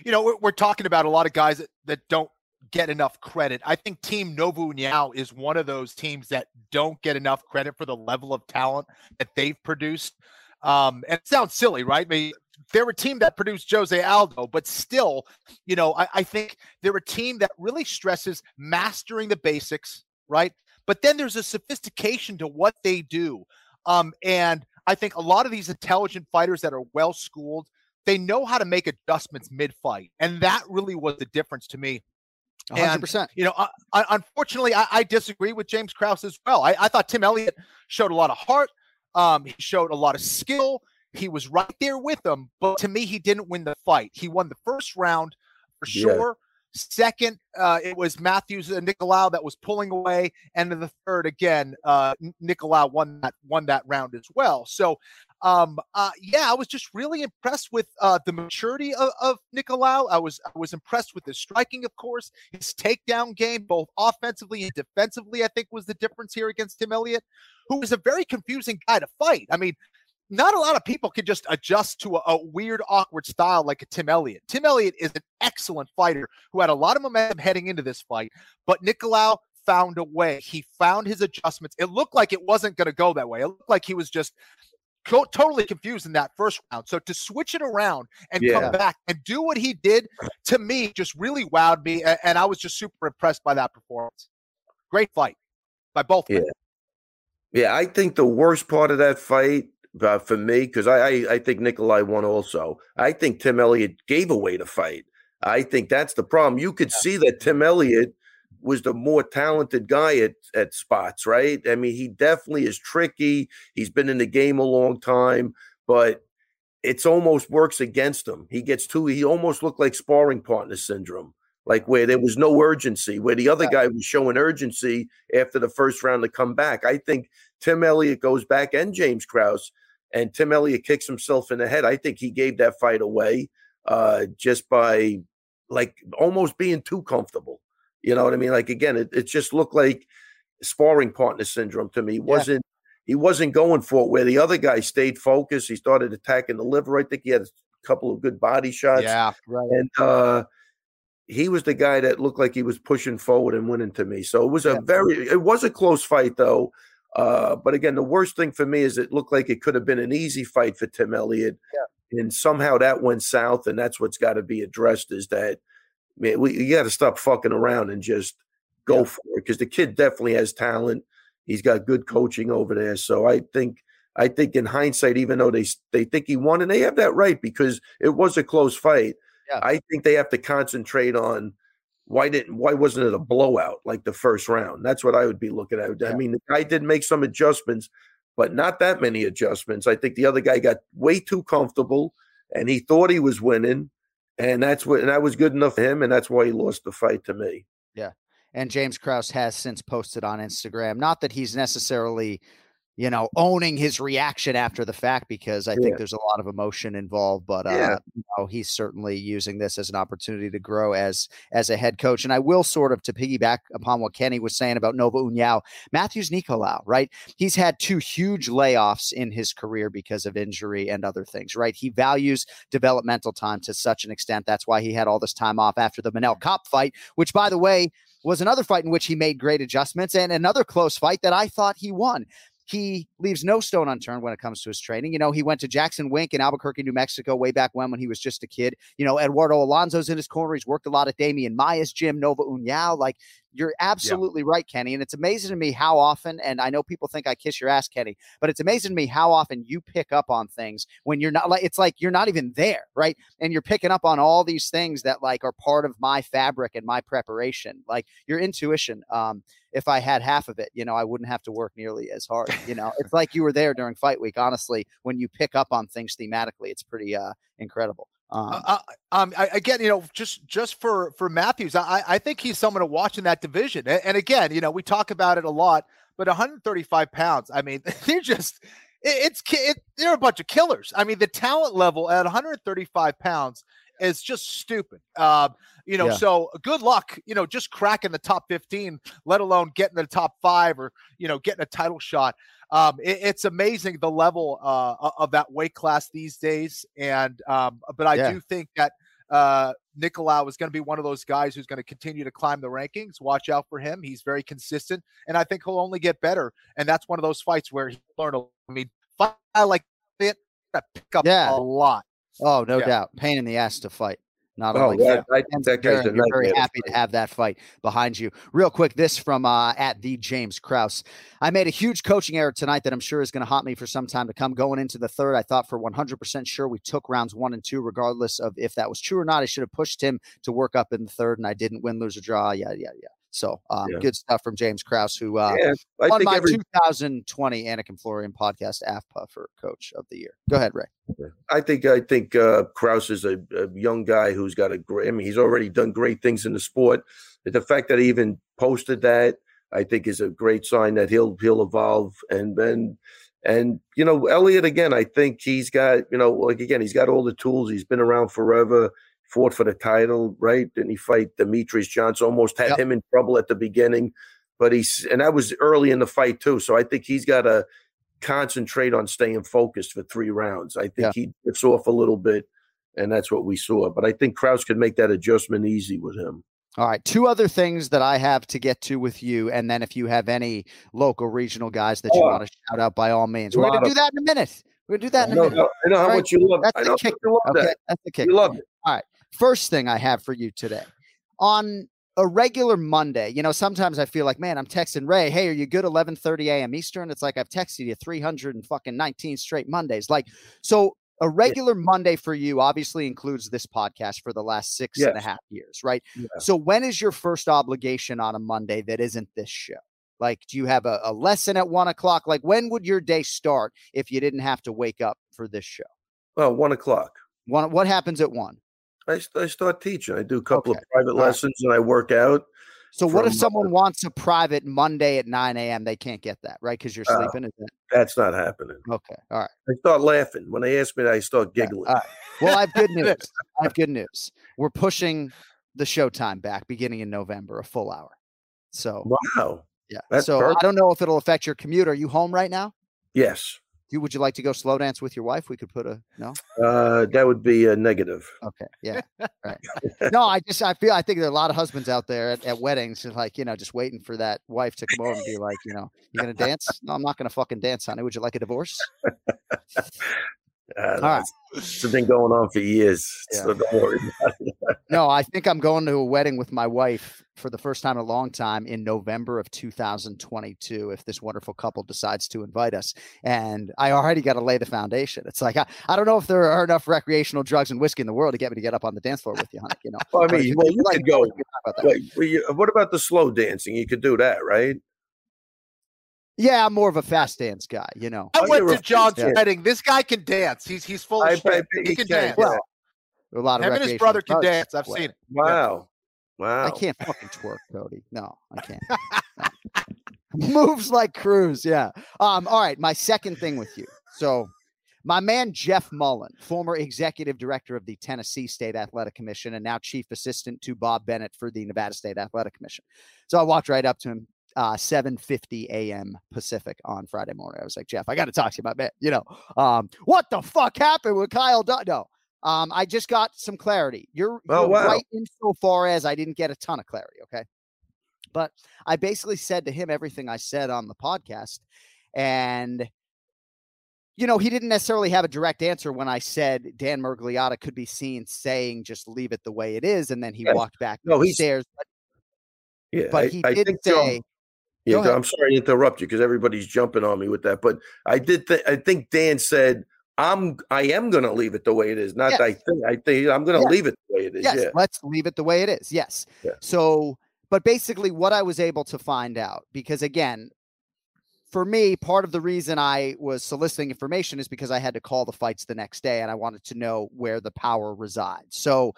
You know, we're, we're talking about a lot of guys that, that don't get enough credit. I think Team Nova Uniao is one of those teams that don't get enough credit for the level of talent that they've produced. Um, and it sounds silly, right? I mean, they're a team that produced Jose Aldo, but still, you know, I, I think they're a team that really stresses mastering the basics, right? But then there's a sophistication to what they do. Um, and I think a lot of these intelligent fighters that are well schooled, they know how to make adjustments mid fight. And that really was the difference to me 100%. and, you know, uh, unfortunately, I, I, disagree with James Krause as well. I, I, thought Tim Elliott showed a lot of heart. Um, he showed a lot of skill. He was right there with them, but to me, he didn't win the fight. He won the first round for sure. Second, uh, it was Matheus and Nicolau that was pulling away, and in the third, again, uh, Nicolau won that won that round as well. So, um, uh, yeah, I was just really impressed with uh, the maturity of, of Nicolau. I was I was impressed with his striking, of course, his takedown game, both offensively and defensively. I think was the difference here against Tim Elliott, who was a very confusing guy to fight. I mean, not a lot of people can just adjust to a, a, weird, awkward style like a Tim Elliott. Tim Elliott is an excellent fighter who had a lot of momentum heading into this fight, but Nicolau found a way. He found his adjustments. It looked like it wasn't going to go that way. It looked like he was just totally confused in that first round. So to switch it around and yeah. come back and do what he did to me just really wowed me, and, and I was just super impressed by that performance. Great fight by both. Yeah. Yeah, I think the worst part of that fight uh, for me because I, I, I think Nicolau won also. I think Tim Elliott gave away the fight. I think that's the problem. You could see that Tim Elliott was the more talented guy at at spots, right? I mean, he definitely is tricky. He's been in the game a long time, but it's almost works against him. He gets too. He almost looked like sparring partner syndrome like where there was no urgency, where the other guy was showing urgency after the first round to come back. I think Tim Elliott goes back and James Krause, and Tim Elliott kicks himself in the head. I think he gave that fight away uh, just by like almost being too comfortable. You know what I mean? Like again, it, it just looked like sparring partner syndrome to me. He wasn't he wasn't going for it where the other guy stayed focused. He started attacking the liver. I think he had a couple of good body shots. Yeah, right. And uh he was the guy that looked like he was pushing forward and winning to me. So it was a yeah. very, it was a close fight though. Uh, but again, the worst thing for me is it looked like it could have been an easy fight for Tim Elliott, yeah. and somehow that went south. And that's what's got to be addressed is that man, we you got to stop fucking around and just go yeah. for it because the kid definitely has talent. He's got good coaching over there. So I think I think in hindsight, even though they they think he won, and they have that right because it was a close fight. Yeah. I think they have to concentrate on why didn't why wasn't it a blowout like the first round? That's what I would be looking at. Yeah. I mean, the guy did make some adjustments, but not that many adjustments. I think the other guy got way too comfortable and he thought he was winning. And that's what and that was good enough for him, and that's why he lost the fight to me. Yeah. And James Krause has since posted on Instagram. Not that he's necessarily you know, owning his reaction after the fact because I yeah. think there's a lot of emotion involved. But uh, yeah. you know, he's certainly using this as an opportunity to grow as as a head coach. And I will sort of to piggyback upon what Kenny was saying about Nova Uniao, Matheus Nicolau, right? He's had two huge layoffs in his career because of injury and other things, right? He values developmental time to such an extent. That's why he had all this time off after the Manel Kape fight, which by the way, was another fight in which he made great adjustments and another close fight that I thought he won he leaves no stone unturned when it comes to his training. You know, he went to Jackson Wink in Albuquerque, New Mexico, way back when when he was just a kid. You know, Eduardo Alonso's in his corner. He's worked a lot at Demian Maia's gym, Nova Uniao. Like you're absolutely yeah. right, Kenny. And it's amazing to me how often, and I know people think I kiss your ass, Kenny, but it's amazing to me how often you pick up on things when you're not like, it's like you're not even there, right? And you're picking up on all these things that like are part of my fabric and my preparation, like your intuition. Um, if I had half of it, you know, I wouldn't have to work nearly as hard. You know, it's like you were there during fight week. Honestly, when you pick up on things thematically, it's pretty uh, incredible. Um, uh, uh, um, I, again, you know, just just for for Matheus, I I think he's someone to watch in that division. And, and again, you know, we talk about it a lot, but 135 pounds. I mean, they're just it, it's it, they're a bunch of killers. I mean, the talent level at 135 pounds is just stupid. Uh, you know, yeah. so good luck, you know, just cracking the top 15, let alone getting the top five or, you know, getting a title shot. Um, it, it's amazing the level uh, of that weight class these days. And, um, but I yeah. do think that uh, Nicolau is going to be one of those guys who's going to continue to climb the rankings. Watch out for him. He's very consistent, and I think he'll only get better. And that's one of those fights where he learn. A, I mean, fight like it, pick up Yeah. a lot. Oh, no Yeah. doubt. Pain in the ass to fight. Not Oh, only yeah, that, I think that guy's you're very happy to have that fight behind you. Real quick, this from uh, at the James Krause. I made a huge coaching error tonight that I'm sure is going to haunt me for some time to come. Going into the third, I thought for 100% sure we took rounds one and two, regardless of if that was true or not. I should have pushed him to work up in the third, and I didn't win, lose, or draw. Yeah, yeah, yeah. So um, Yeah. good stuff from James Krause, who uh, Yeah, I won my every 2020 Anik Florian podcast AFPA for Coach of the Year. Go ahead, Ray. I think I think uh, Krause is a, a young guy who's got a great. I mean, he's already done great things in the sport. But the fact that he even posted that, I think, is a great sign that he'll he'll evolve. And then, and you know, Elliott again. I think he's got you know, like again, he's got all the tools. He's been around forever. Fought for the title, right? Didn't he fight Demetrious Johnson? Almost had Yep. him in trouble at the beginning, but he's and that was early in the fight too. So I think he's got to concentrate on staying focused for three rounds. I think Yeah. he gets off a little bit, and that's what we saw. But I think Krause could make that adjustment easy with him. All right. Two other things that I have to get to with you. And then if you have any local regional guys that you Oh. want to shout out, by all means. We're going to do that in a minute. We're going to do that in a minute. I know how All right. much you love. That's the kick. you love Okay. that. That's the kick. You love it. First thing I have for you today on a regular Monday, you know, sometimes I feel like, man, I'm texting Ray, hey, are you good 11:30 a.m. Eastern? It's like I've texted you 300 and fucking 19 straight Mondays. Like, so a regular Monday for you obviously includes this podcast for the last six and a half years, right? Yeah. So when is your first obligation on a Monday that isn't this show? Like, do you have a, a lesson at one o'clock? Like, when would your day start if you didn't have to wake up for this show? Well, one o'clock. One, what happens at one? I, I start teaching. I do a couple Okay. of private All right. lessons, and I work out. So what if uh, someone wants a private Monday at 9 a.m.? They can't get that, right? Because you're Uh, sleeping. That That's not happening. okay? All right. I start laughing when they ask me. that, I start giggling. right. Well, I have good news. I have good news. We're pushing the showtime back beginning in November, a full hour. So wow. yeah. That's so I don't know if it'll affect your commute. Are you home right now? Yes. You would you like to go slow dance with your wife? We could put a no. Uh, that would be a negative. Okay. Yeah. Right. No, I just I feel I think there are a lot of husbands out there at, at weddings, like you know, just waiting for that wife to come over and be like, you know, you're gonna dance? No, I'm not gonna fucking dance, honey. Would you like a divorce? All right. It's been going on for years. Yeah. So don't worry. No, I think I'm going to a wedding with my wife for the first time in a long time in November of 2022 if this wonderful couple decides to invite us. And I already got to lay the foundation. It's like I, I don't know if there are enough recreational drugs and whiskey in the world to get me to get up on the dance floor with you, honey. You know. Well, I mean, well, if you like could go. we can talk about that. Wait, you- what about the slow dancing? You could do that, right? Yeah, I'm more of a fast dance guy, you know. I went to a- Jon's yeah. wedding. This guy can dance. He's he's full of I shit. bet He he can can, dance. Well, a lot of Him and his brother can dance. I've seen it. Wow. Wow. I can't fucking twerk, Cody. No, I can't. No. Moves like Cruz. Yeah. Um. All right. My second thing with you. So, my man Jeff Mullen, former executive director of the Tennessee State Athletic Commission and now chief assistant to Bob Bennett for the Nevada State Athletic Commission. So I walked right up to him. Uh, 7:50 a.m. Pacific on Friday morning. I was like, Jeff, I got to talk to you about that. You know, um, what the fuck happened with Kyle? Dun- no, um, I just got some clarity. You're, Oh, you're wow. right insofar as I didn't get a ton of clarity. Okay. But I basically said to him everything I said on the podcast. And, you know, he didn't necessarily have a direct answer when I said Dan Miragliotta could be seen saying, just leave it the way it is. And then he Yes. walked back No, no, he's- But, Yeah, but he I did think Jon- say, Yeah, I'm sorry to interrupt you because everybody's jumping on me with that, but I did. Th- I think Dan said, "I'm. I am going to leave it the way it is." Not Yes. I think. I think I'm going to Yes. leave it the way it is. yes, Yeah. let's leave it the way it is. Yes. Yeah. So, but basically, what I was able to find out, because again, for me, part of the reason I was soliciting information is because I had to call the fights the next day and I wanted to know where the power resides. So,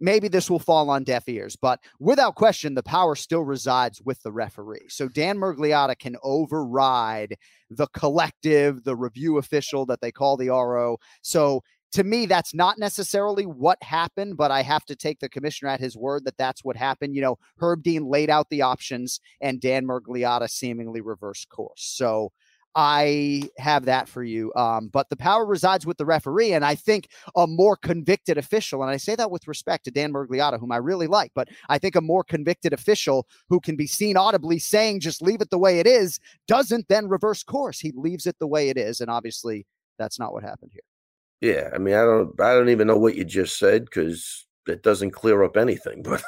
maybe this will fall on deaf ears, but without question, the power still resides with the referee. So, Dan Miragliotta can override the collective, the review official that they call the RO. So, to me, that's not necessarily what happened, but I have to take the commissioner at his word that that's what happened. You know, Herb Dean laid out the options and Dan Miragliotta seemingly reversed course. So I have that for you. Um, but the power resides with the referee, and I think a more convicted official, and I say that with respect to Dan Miragliotta, whom I really like, but I think a more convicted official who can be seen audibly saying just leave it the way it is doesn't then reverse course. He leaves it the way it is, and obviously that's not what happened here. Yeah, I mean, I don't, I don't even know what you just said because it doesn't clear up anything. But,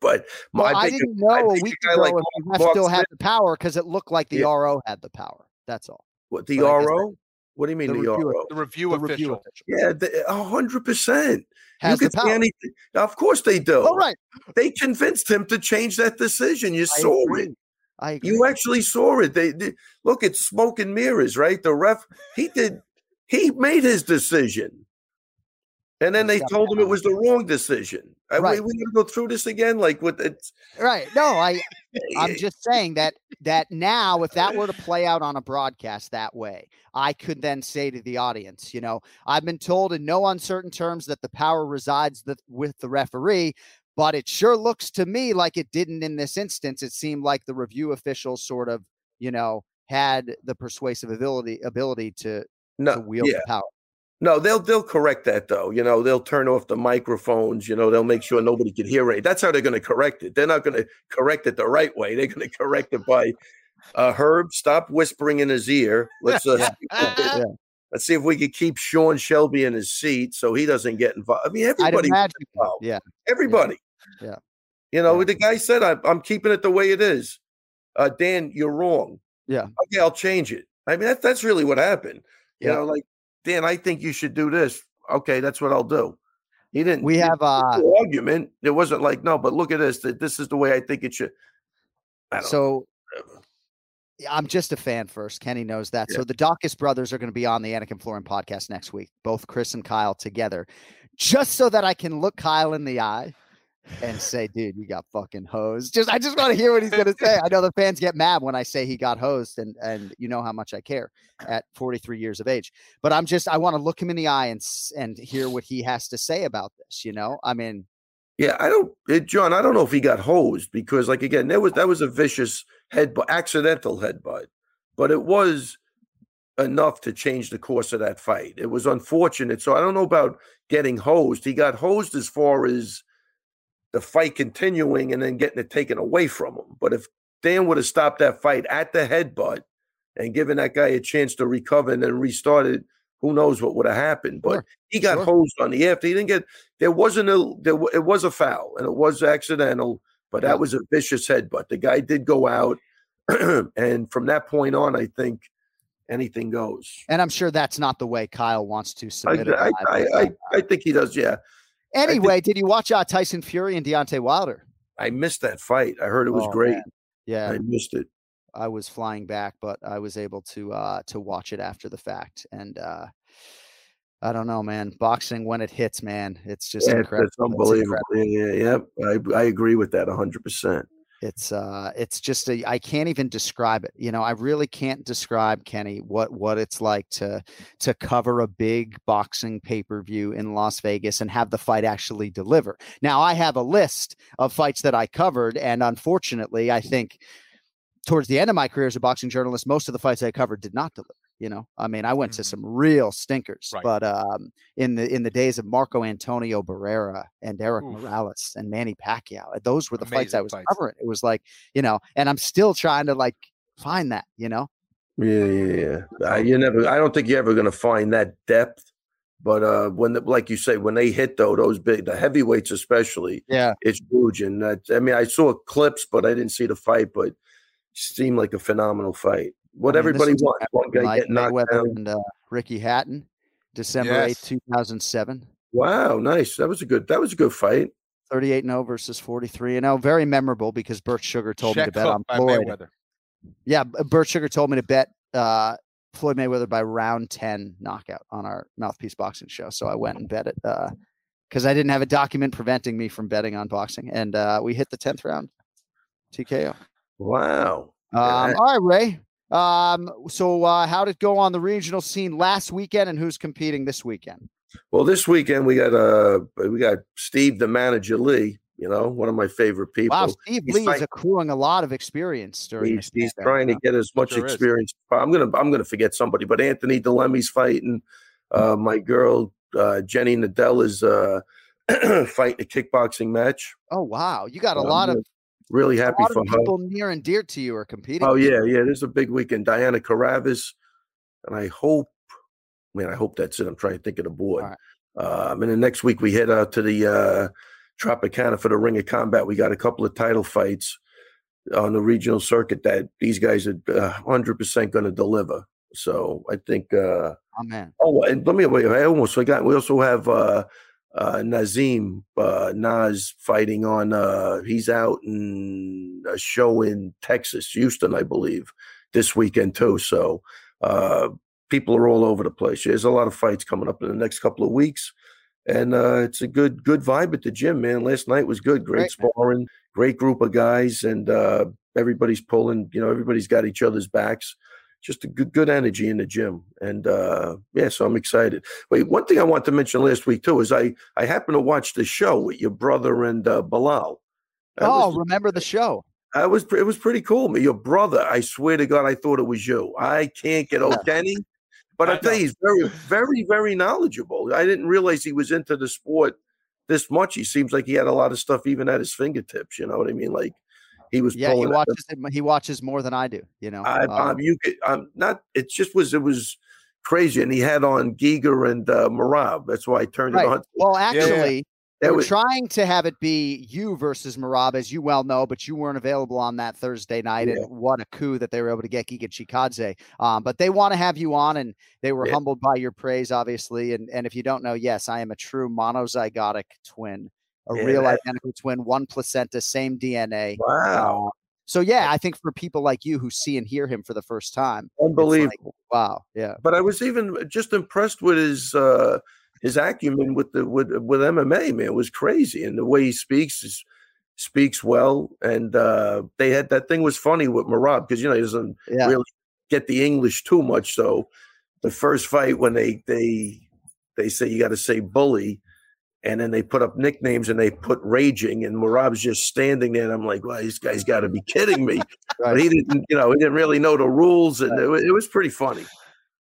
but Well, I, didn't know a week ago like if ref still had the power because it looked like the Yeah. RO had the power. That's all. what the but RO? What do you mean The the, review RO? The review The official. review official Yeah, a hundred percent. You the can see power. anything. Of course they do. All right. They convinced him to change that decision. You I saw agree. it. I agree. You actually saw it. They, they look. It's smoke and mirrors, right? The ref. He did. He made his decision, and then they told him it was the wrong decision. Uh, Right. We, we gonna go through this again, like with it. Right. No, I I'm just saying that that now if that were to play out on a broadcast that way, I could then say to the audience, you know, I've been told in no uncertain terms that the power resides the, with the referee, but it sure looks to me like it didn't in this instance. It seemed like the review officials sort of, you know, had the persuasive ability ability to, no, to wield yeah. the power. No, they'll they'll correct that though. You know, they'll turn off the microphones. You know, they'll make sure nobody can hear it. That's how they're going to correct it. They're not going to correct it the right way. They're going to correct it by uh, Herb. Stop whispering in his ear. Let's uh, see if we Yeah. let's see if we could keep Sean Shelby in his seat so he doesn't get involved. I mean, everybody, involved. Yeah. everybody. Yeah. You know, Yeah. the guy said, I'm, "I'm keeping it the way it is." Uh, Dan, you're wrong. Yeah. Okay, I'll change it. I mean, that's that's really what happened. You Yeah. know, like Dan, I think you should do this. Okay, that's what I'll do. He didn't. We have uh no argument. It wasn't like no, but look at this. That this is the way I think it should. So know. I'm just a fan first. Kenny knows that. Yeah. So the Daukaus brothers are going to be on the Anik Florian podcast next week, both Chris and Kyle together, just so that I can look Kyle in the eye and say, dude, you got fucking hosed. Just I just want to hear what he's to say. I know the fans get mad when I say he got hosed, and and you know how much I care at 43 years of age. But I'm just I want to look him in the eye and and hear what he has to say about this. You know, I mean, Yeah, I don't, eh, Jon. I don't know if he got hosed because, like, again, that was that was a vicious headbutt, accidental headbutt, but it was enough to change the course of that fight. It was unfortunate, so I don't know about getting hosed. He got hosed as far as the fight continuing and then getting it taken away from him. But if Dan would have stopped that fight at the headbutt and given that guy a chance to recover and then restarted, who knows what would have happened? But Sure, he got sure. hosed on the after. He didn't get. There wasn't a. There it was a foul and it was accidental, but Yeah. that was a vicious headbutt. The guy did go out, and from that point on, I think anything goes. and I'm sure that's not the way Kyle wants to submit it. I, I, I, I think he does. Yeah, Anyway, did you watch uh, Tyson Fury and Deontay Wilder? I missed that fight. I heard it was Oh, great. man. Yeah, I missed it. I was flying back, but I was able to uh to watch it after the fact. And uh I don't know, man. Boxing when it hits, man, it's just Yeah, it's, incredible. it's unbelievable. Yeah, yeah, yeah. I, I agree with that hundred percent. It's uh it's just a I can't even describe it. You know, I really can't describe Kenny what what it's like to to cover a big boxing pay-per-view in Las Vegas and have the fight actually deliver. Now, I have a list of fights that I covered and unfortunately, I think towards the end of my career as a boxing journalist, most of the fights I covered did not deliver. You know, I mean, I went to Mhm. some real stinkers, Right. but um, in the in the days of Marco Antonio Barrera and Erik Oof. Morales and Manny Pacquiao, those were the fights I was fights. covering. It was like, you know, and I'm still trying to like find that, you know. Yeah, yeah, yeah. I, you never. I don't think you're ever going to find that depth. But uh, when, the, like you say, when they hit though those big, the heavyweights especially, Yeah, it's huge. And that, I mean, I saw clips, but I didn't see the fight. But seemed like a phenomenal fight. What I mean, everybody wants. One guy getting knocked Mayweather down. and uh, Ricky Hatton, December Yes. eighth, two thousand seven. Wow, nice. That was a good. That was a good fight. 38 0 versus 43 and 0. Very memorable because Bert Sugar told me to bet on Floyd. Mayweather. Yeah, Bert Sugar told me to bet uh, Floyd Mayweather by round 10 knockout on our Mouthpiece Boxing show. So I went and bet it uh because I didn't have a document preventing me from betting on boxing. And uh, we hit the 10th round TKO. Wow. Um, Yeah. all right, Ray. Um, so uh, how did it go on the regional scene last weekend and who's competing this weekend? Well, this weekend we got uh we got Steve the manager Lee. You know, one of my favorite people. Wow, Steve He's Lee fight- is accruing a lot of experience during He's, he's trying to get as much Sure is. experience. I'm gonna I'm gonna forget somebody, but Anthony Delemmy's fighting. Uh, my girl uh, Jenny Nadell is uh, fighting a kickboxing match. Oh wow, you got a I'm lot of really happy for of her. people near and dear to you are competing. Oh yeah, yeah. There's a big weekend. Diana Caravis, and I hope, man, I hope that's it. I'm trying to think of the board. All Um, and then next week we head out to the uh, Tropicana for the Ring of Combat. We got a couple of title fights on the regional circuit that these guys are uh, 100% going to deliver. So I think. Uh, Oh man, oh, and let me wait. I almost forgot. We also have uh, uh, Nazim uh, Naz fighting on. Uh, he's out in a show in Texas, Houston, I believe, this weekend too. So uh, people are all over the place. There's a lot of fights coming up in the next couple of weeks, and uh, it's a good good vibe at the gym, man. Last night was good. Great, Great, sparring, great group of guys, and uh, everybody's pulling. You know, everybody's got each other's backs. Just a good good energy in the gym, and uh, yeah, so I'm excited. Wait, one thing I want to mention last week too is I I happened to watch the show with your brother and uh, Belal. That oh, was- remember the show? I was it was pretty cool. Man, your brother, I swear to God, I thought it was you. I can't get old Kenny, but I I tell you, he's very, very, very knowledgeable. I didn't realize he was into the sport this much. He seems like he had a lot of stuff even at his fingertips. You know what I mean? Like he was Yeah, he pulling. out the- watches it, he watches more than I do. You know, I, Um, Bob, you could. I'm not. It just was. It was crazy, and he had on Giga and uh, Merab. That's why I turned Right. it on. well, yeah. actually, they That were trying to have it be you versus Merab, as you well know, but you weren't available on that Thursday night. Yeah. And what a coup that they were able to get Giga Chikadze. Um, but they want to have you on, and they were Yeah. humbled by your praise, obviously. And and if you don't know, yes, I am a true monozygotic twin, a Yeah, real that- identical twin, one placenta, same DNA. Wow, Uh, so yeah, I think for people like you who see and hear him for the first time, it's like, unbelievable. wow, yeah, But I was even just impressed with his uh, his acumen with the with with MMA. Man, it was crazy, and the way he speaks is speaks well. And uh, they had that thing was funny with Merab because you know he doesn't yeah. really get the English too much. So the first fight when they they they say you got to say bully, and then they put up nicknames and they put raging, and Merab's just standing there, and I'm like, well, this guy's got to be kidding me. But he didn't, you know, he didn't really know the rules, and it, wa- it was pretty funny.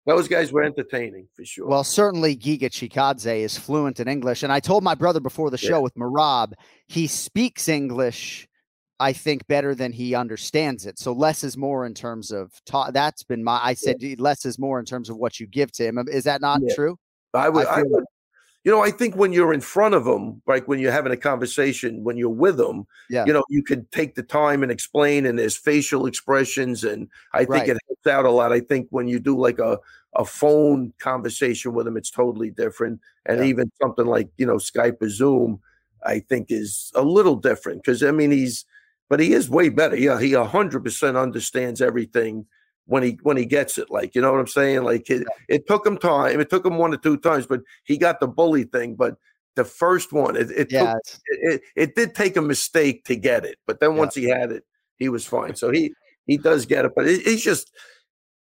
Those guys were entertaining for sure. Well, certainly Giga Chikadze is fluent in English. And I told my brother before the Yeah. show with Merab, he speaks English, I think, better than he understands it. So less is more in terms of ta- that's been my I said less is more in terms of what you give to him. Is that not Yeah. true? I would, I I would, you know, I think when you're in front of them, like when you're having a conversation, when you're with them, Yeah. you know, you could take the time and explain, and there's facial expressions, and I think Right. it helps out a lot. I think when you do like a a phone conversation with them, it's totally different, and Yeah. even something like you know Skype or Zoom, I think is a little different because I mean he's, but he is way better. Yeah, he hundred percent understands everything when he when he gets it. Like you know what I'm saying? Like it, it took him time. It took him one or two times, but he got the bully thing. But the first one, it, it Yeah. took it, it, did take a mistake to get it, but then Yeah. once he had it, he was fine. So he he does get it, but it, he's just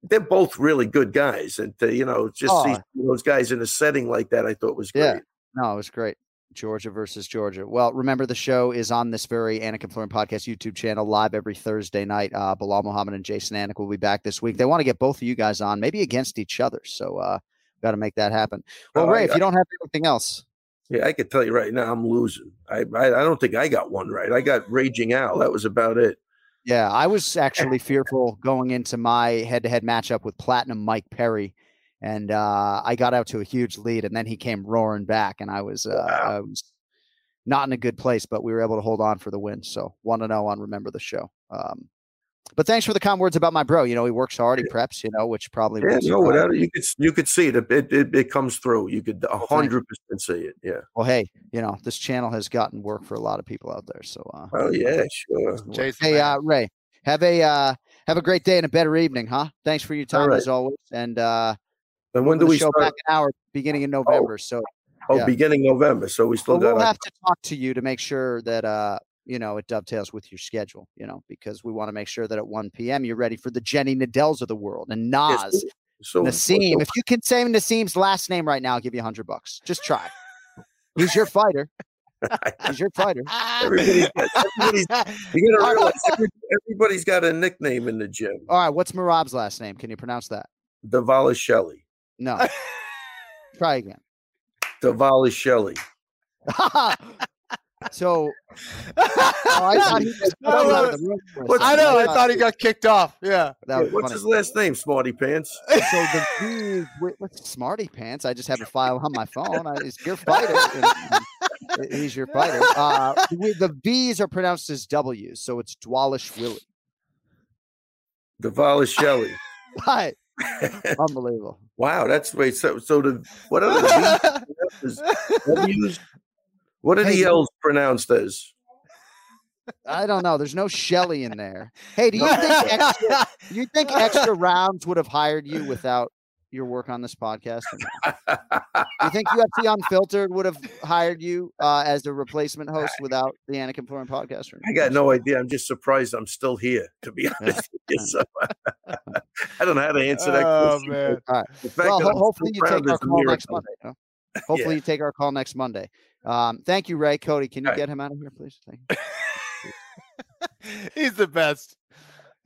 they're both really good guys, and to, you know just see Oh. those guys in a setting like that, I thought was great. Yeah. No, it was great. Georgia versus Georgia. Well, remember the show is on this very Anik Florian Podcast YouTube channel live every Thursday night. Uh, Belal Muhammad and Jason Anik will be back this week. They want to get both of you guys on, maybe against each other. So, uh, got to make that happen. Well, Oh, Ray, I- if you don't have anything else, Yeah, I could tell you right now, I'm losing. I, I I don't think I got one right. I got Raging Al. That was about it. yeah, I was actually fearful going into my head-to-head matchup with Platinum Mike Perry, and uh, I got out to a huge lead, and then he came roaring back, and I was, uh, I was not in a good place, but we were able to hold on for the win. So, one to know on remember the show. Um, but thanks for the kind words about my bro. You know, he works hard, he preps, you know, which probably Yeah, no, surprise without you. could you could see it. It it, it comes through. You could a thank hundred percent see it. Yeah. Well, hey, you know, this channel has gotten work for a lot of people out there. So, uh, Oh yeah, sure. Jason, hey, uh, Ray, have a uh, have a great day and a better evening, huh? Thanks for your time right. as always. And uh, And when do we show start? back an hour beginning in November. so Oh, yeah. beginning November. So we still Well, we'll have to talk to you to make sure that uh, you know, it dovetails with your schedule, you know, because we want to make sure that at 1 p.m. you're ready for the Jenny Nadells of the world and Nas, so Nassim. If you can say Nassim's last name right now, I'll give you a hundred bucks. Just try. He's your fighter. He's your fighter. Everybody's got, everybody's, you gotta realize every- everybody's got a nickname in the gym. All right, what's Merab's last name? Can you pronounce that? Davalishelli. No. Try again. Davalishelli. so oh, I thought he was I love out of it. the room for a What's- I know. I thought he got kicked off. Yeah. What's funny. his last name, Smarty Pants? So the V's, wait, what's smarty pants? I just have a file on my phone. I, it's your fighter. and- and he's your fighter. Uh, the, V's are pronounced as W's, so it's Dwalish Willie. Davalishelli. Right. Unbelievable. wow, that's wait. So, so the what are the V's pronounced as W's? What are Hey, the L's pronounced as? I don't know. There's no Shelly in there. Hey, do you think extra, do you think extra rounds would have hired you without your work on this podcast? or no? Do you think UFC Unfiltered would have hired you uh, as the replacement host without the Anik Florian podcast? I got no idea. I'm just surprised I'm still here, to be honest with you. So, I don't know how to answer that Oh, question. man. All right. Well, ho- hopefully you take our call next miracle. Monday. huh? Hopefully you take our call next Monday. Um, thank you, Ray. Cody, can you All right. get him out of here, please? Thank you. He's the best.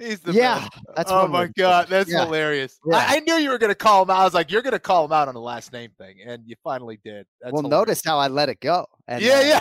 He's the Yeah, best. that's oh my god, that's Yeah. hilarious. Yeah. I, I knew you were gonna call him out. I was like, you're gonna call him out on the last name thing, and you finally did. That's well, hilarious. notice how I let it go. And, yeah, uh, yeah.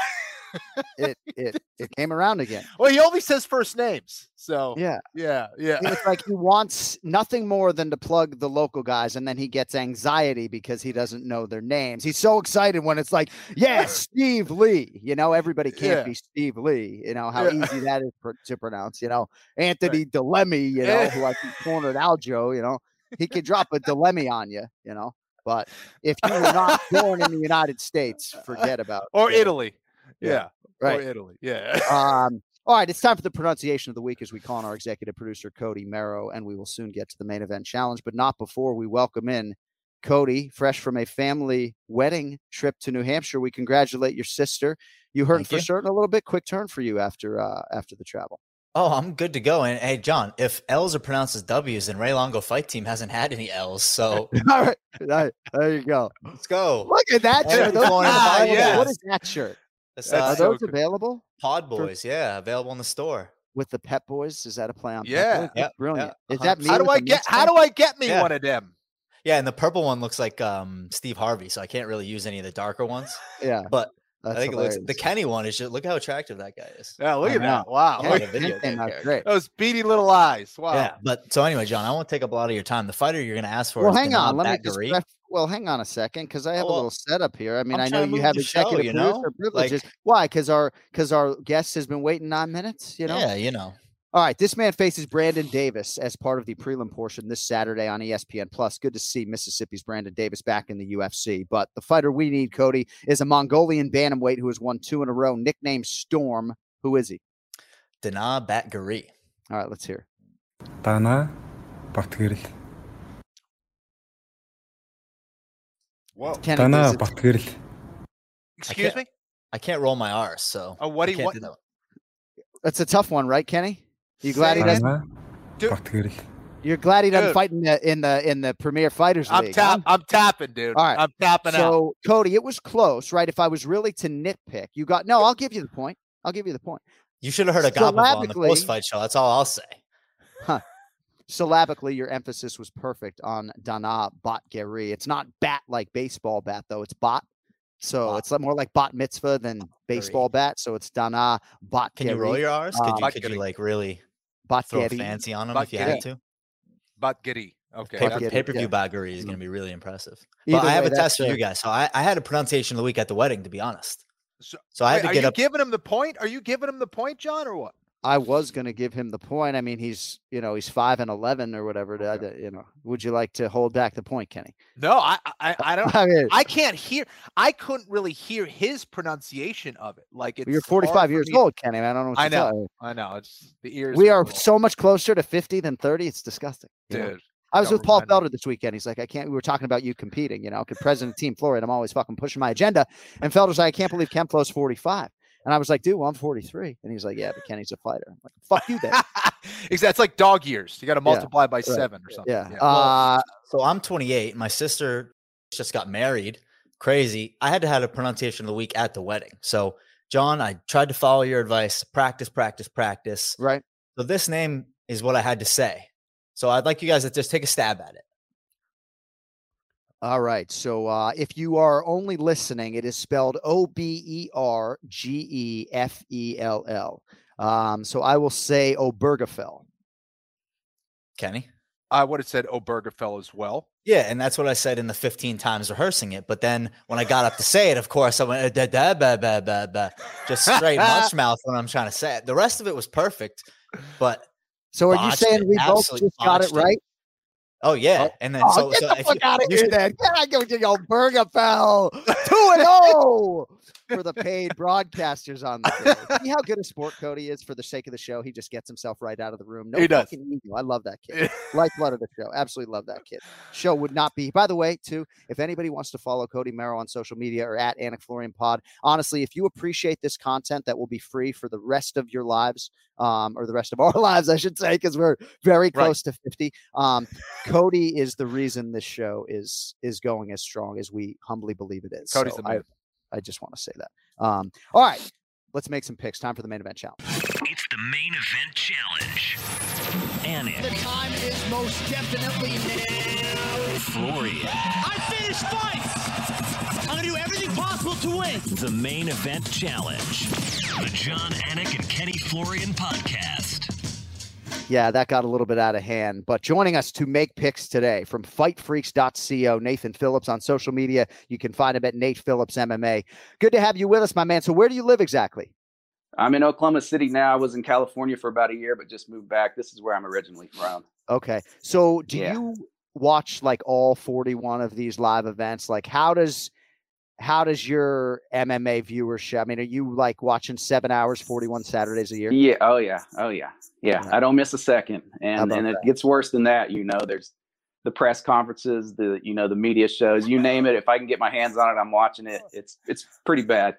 It, it it came around again. Well, he only says first names, so Yeah. yeah, yeah. It's like he wants nothing more than to plug the local guys, and then he gets anxiety because he doesn't know their names. He's so excited when it's like, yeah, Steve Lee. You know, everybody can't Yeah. be Steve Lee. You know how Yeah. easy that is pr- to pronounce. You know, Anthony Delemy. You know, Yeah. who I think cornered Aljo. You know, he could drop a Delemy on you. You know, but if you were not born in the United States, forget about or you know, Italy. Yeah, Yeah, right. or Italy. Yeah. Um, all right, it's time for the pronunciation of the week as we call on our executive producer, Cody Merrow, and we will soon get to the main event challenge, but not before we welcome in Cody, fresh from a family wedding trip to New Hampshire. We congratulate your sister. You heard Thank for you. certain a little bit quick turn for you after uh, after the travel. Oh, I'm good to go. And hey, Jon, if L's are pronounced as W's, then Ray Longo fight team hasn't had any L's. So all right, there, there you go. let's go. Look at that shirt. we're Those going to are the available. finals. What is that shirt? That's, That's Are uh, so those good. available Pod Boys. Yeah, available in the store. with the Pet Boys? Is that a play on? Pet Yeah. Boys? Yep, brilliant. yeah, Is that me? how do I get? How do I get me Yeah. one of them? Yeah, and the purple one looks like um, Steve Harvey, so I can't really use any of the darker ones. Yeah, But that's I think it looks the. Kenny one is just look how attractive that guy is. Yeah, look I at that. Wow. Yeah, look a at video game came out character. great. those beady little eyes. Wow. Yeah, but so anyway, Jon, I won't take up a lot of your time. The fighter you're going to ask for Well, is hang on. Let me just. Bakary. ref- well, hang on a second, because I have Oh, a little setup here. I mean, I'm I know you have the show, executive you know? privileges. Like- Why? Because our because our guest has been waiting nine minutes. You know. Yeah, you know. All right, this man faces Brandon Davis as part of the prelim portion this Saturday on ESPN Plus. Good to see Mississippi's Brandon Davis back in the UFC. But the fighter we need, Cody, is a Mongolian bantamweight who has won two in a row, nicknamed Storm. Who is he? Dana Batgari. All right, let's hear. Dana Batgari. Whoa. Dana Batgari. Excuse I me. I can't roll my R, so. Oh, what do you want? That's a tough one, right, Kenny? You glad he doesn't? Dude. You're glad he doesn't fight in the in the in the Premier Fighters League. I'm, tap- huh? I'm tapping, dude. All right, I'm tapping so, out. Cody, it was close, right? If I was really to nitpick, you got no. I'll give you the point. I'll give you the point. You should have heard a goblin on the post fight show. That's all I'll say. Huh. Syllabically, your emphasis was perfect on Dana gary It's not bat like baseball bat though. It's bot. So bot. it's more like bot mitzvah than baseball bat. So it's Dana Bot. Can you roll your R's? Could, uh, you, could you like really? Throw Batgeri. fancy on them if you Batgeri. had to? But giddy. Okay. Paper that's- pay per view yeah. Batgari is going to mm-hmm. be really impressive. Either but I have a test for you guys. So I, I had a pronunciation of the week at the wedding, to be honest. So, So I had wait, to are get you up. giving him the point? Are you giving him the point, Jon, or what? I was going to give him the point. I mean, he's you know he's five and eleven or whatever. Okay. You know, would you like to hold back the point, Kenny? No, I, I, I don't. I mean, I can't hear. I couldn't really hear his pronunciation of it. Like it's. you're 45 years me- old, Kenny. I don't know. What I to tell know. you. I know. It's the ears. We are so much closer to 50 than 30. It's disgusting. you know? dude. I was with Paul me. Felder this weekend. He's like, I can't. We were talking about you competing, you know, because president of Team Florida, I'm always fucking pushing my agenda. And Felder's like, I can't believe Ken Flo's 45. And I was like, dude, well, I'm 43. And he's like, yeah, but Kenny's a fighter. I'm like, fuck you then. Exactly. It's like dog years. You got to multiply by seven or something. Yeah. Yeah. Uh, So I'm 28. My sister just got married. Crazy. I had to have a pronunciation of the week at the wedding. So Jon, I tried to follow your advice. Practice, practice, practice. Right. So this name is what I had to say. So I'd like you guys to just take a stab at it. All right. So uh, if you are only listening, it is spelled O B E R G E F E L L. Um, so I will say Obergefell. Kenny? I would have said Obergefell as well. Yeah, and that's what I said in the 15 times rehearsing it. But then when I got up to say it, of course, I went da, da, ba, ba, ba, ba, just straight mush mouth when I'm trying to say it. The rest of it was perfect, but So are you saying it, we both absolutely just got it botched it. Oh yeah, oh, and then Oh, so, get so the fuck you- out of here should- then. Get out of here, Obergefell. Two and oh for the paid broadcasters on the. See how good a sport Cody is for the sake of the show. He just gets himself right out of the room. No He does. ego. I love that kid. Lifeblood of the show. Absolutely love that kid. Show would not be. By the way, too, if anybody wants to follow Cody Merrow on social media or at Anik Florian Pod, honestly, if you appreciate this content that will be free for the rest of your lives, um, or the rest of our lives, I should say, because we're very close to 50. Um, Cody is the reason this show is is going as strong as we humbly believe it is. Cody's So the man. I just want to say that. Um, all right, let's make some picks. Time for the main event challenge. It's the main event challenge. Anik, The time is most definitely now. Florian, I finished fights. I'm gonna do everything possible to win. the main event challenge. The Jon Anik and Kenny Florian podcast. Yeah, that got a little bit out of hand. But joining us to make picks today from fightfreaks.co, Nathan Phillips on social media. You can find him at Nate Phillips MMA. Good to have you with us, my man. So, where do you live exactly? I'm in Oklahoma City now. I was in California for about a year, but just moved back. This is where I'm originally from. Okay. So, do Yeah. you watch like all 41 of these live events? Like, how does how does your MMA viewership? I mean, are you like watching seven hours, 41 Saturdays a year? Yeah. Oh yeah. Oh yeah. Yeah. I don't miss a second. And and it that? gets worse than that. You know, there's the press conferences, the you know the media shows, you name it. If I can get my hands on it, I'm watching it. It's it's pretty bad.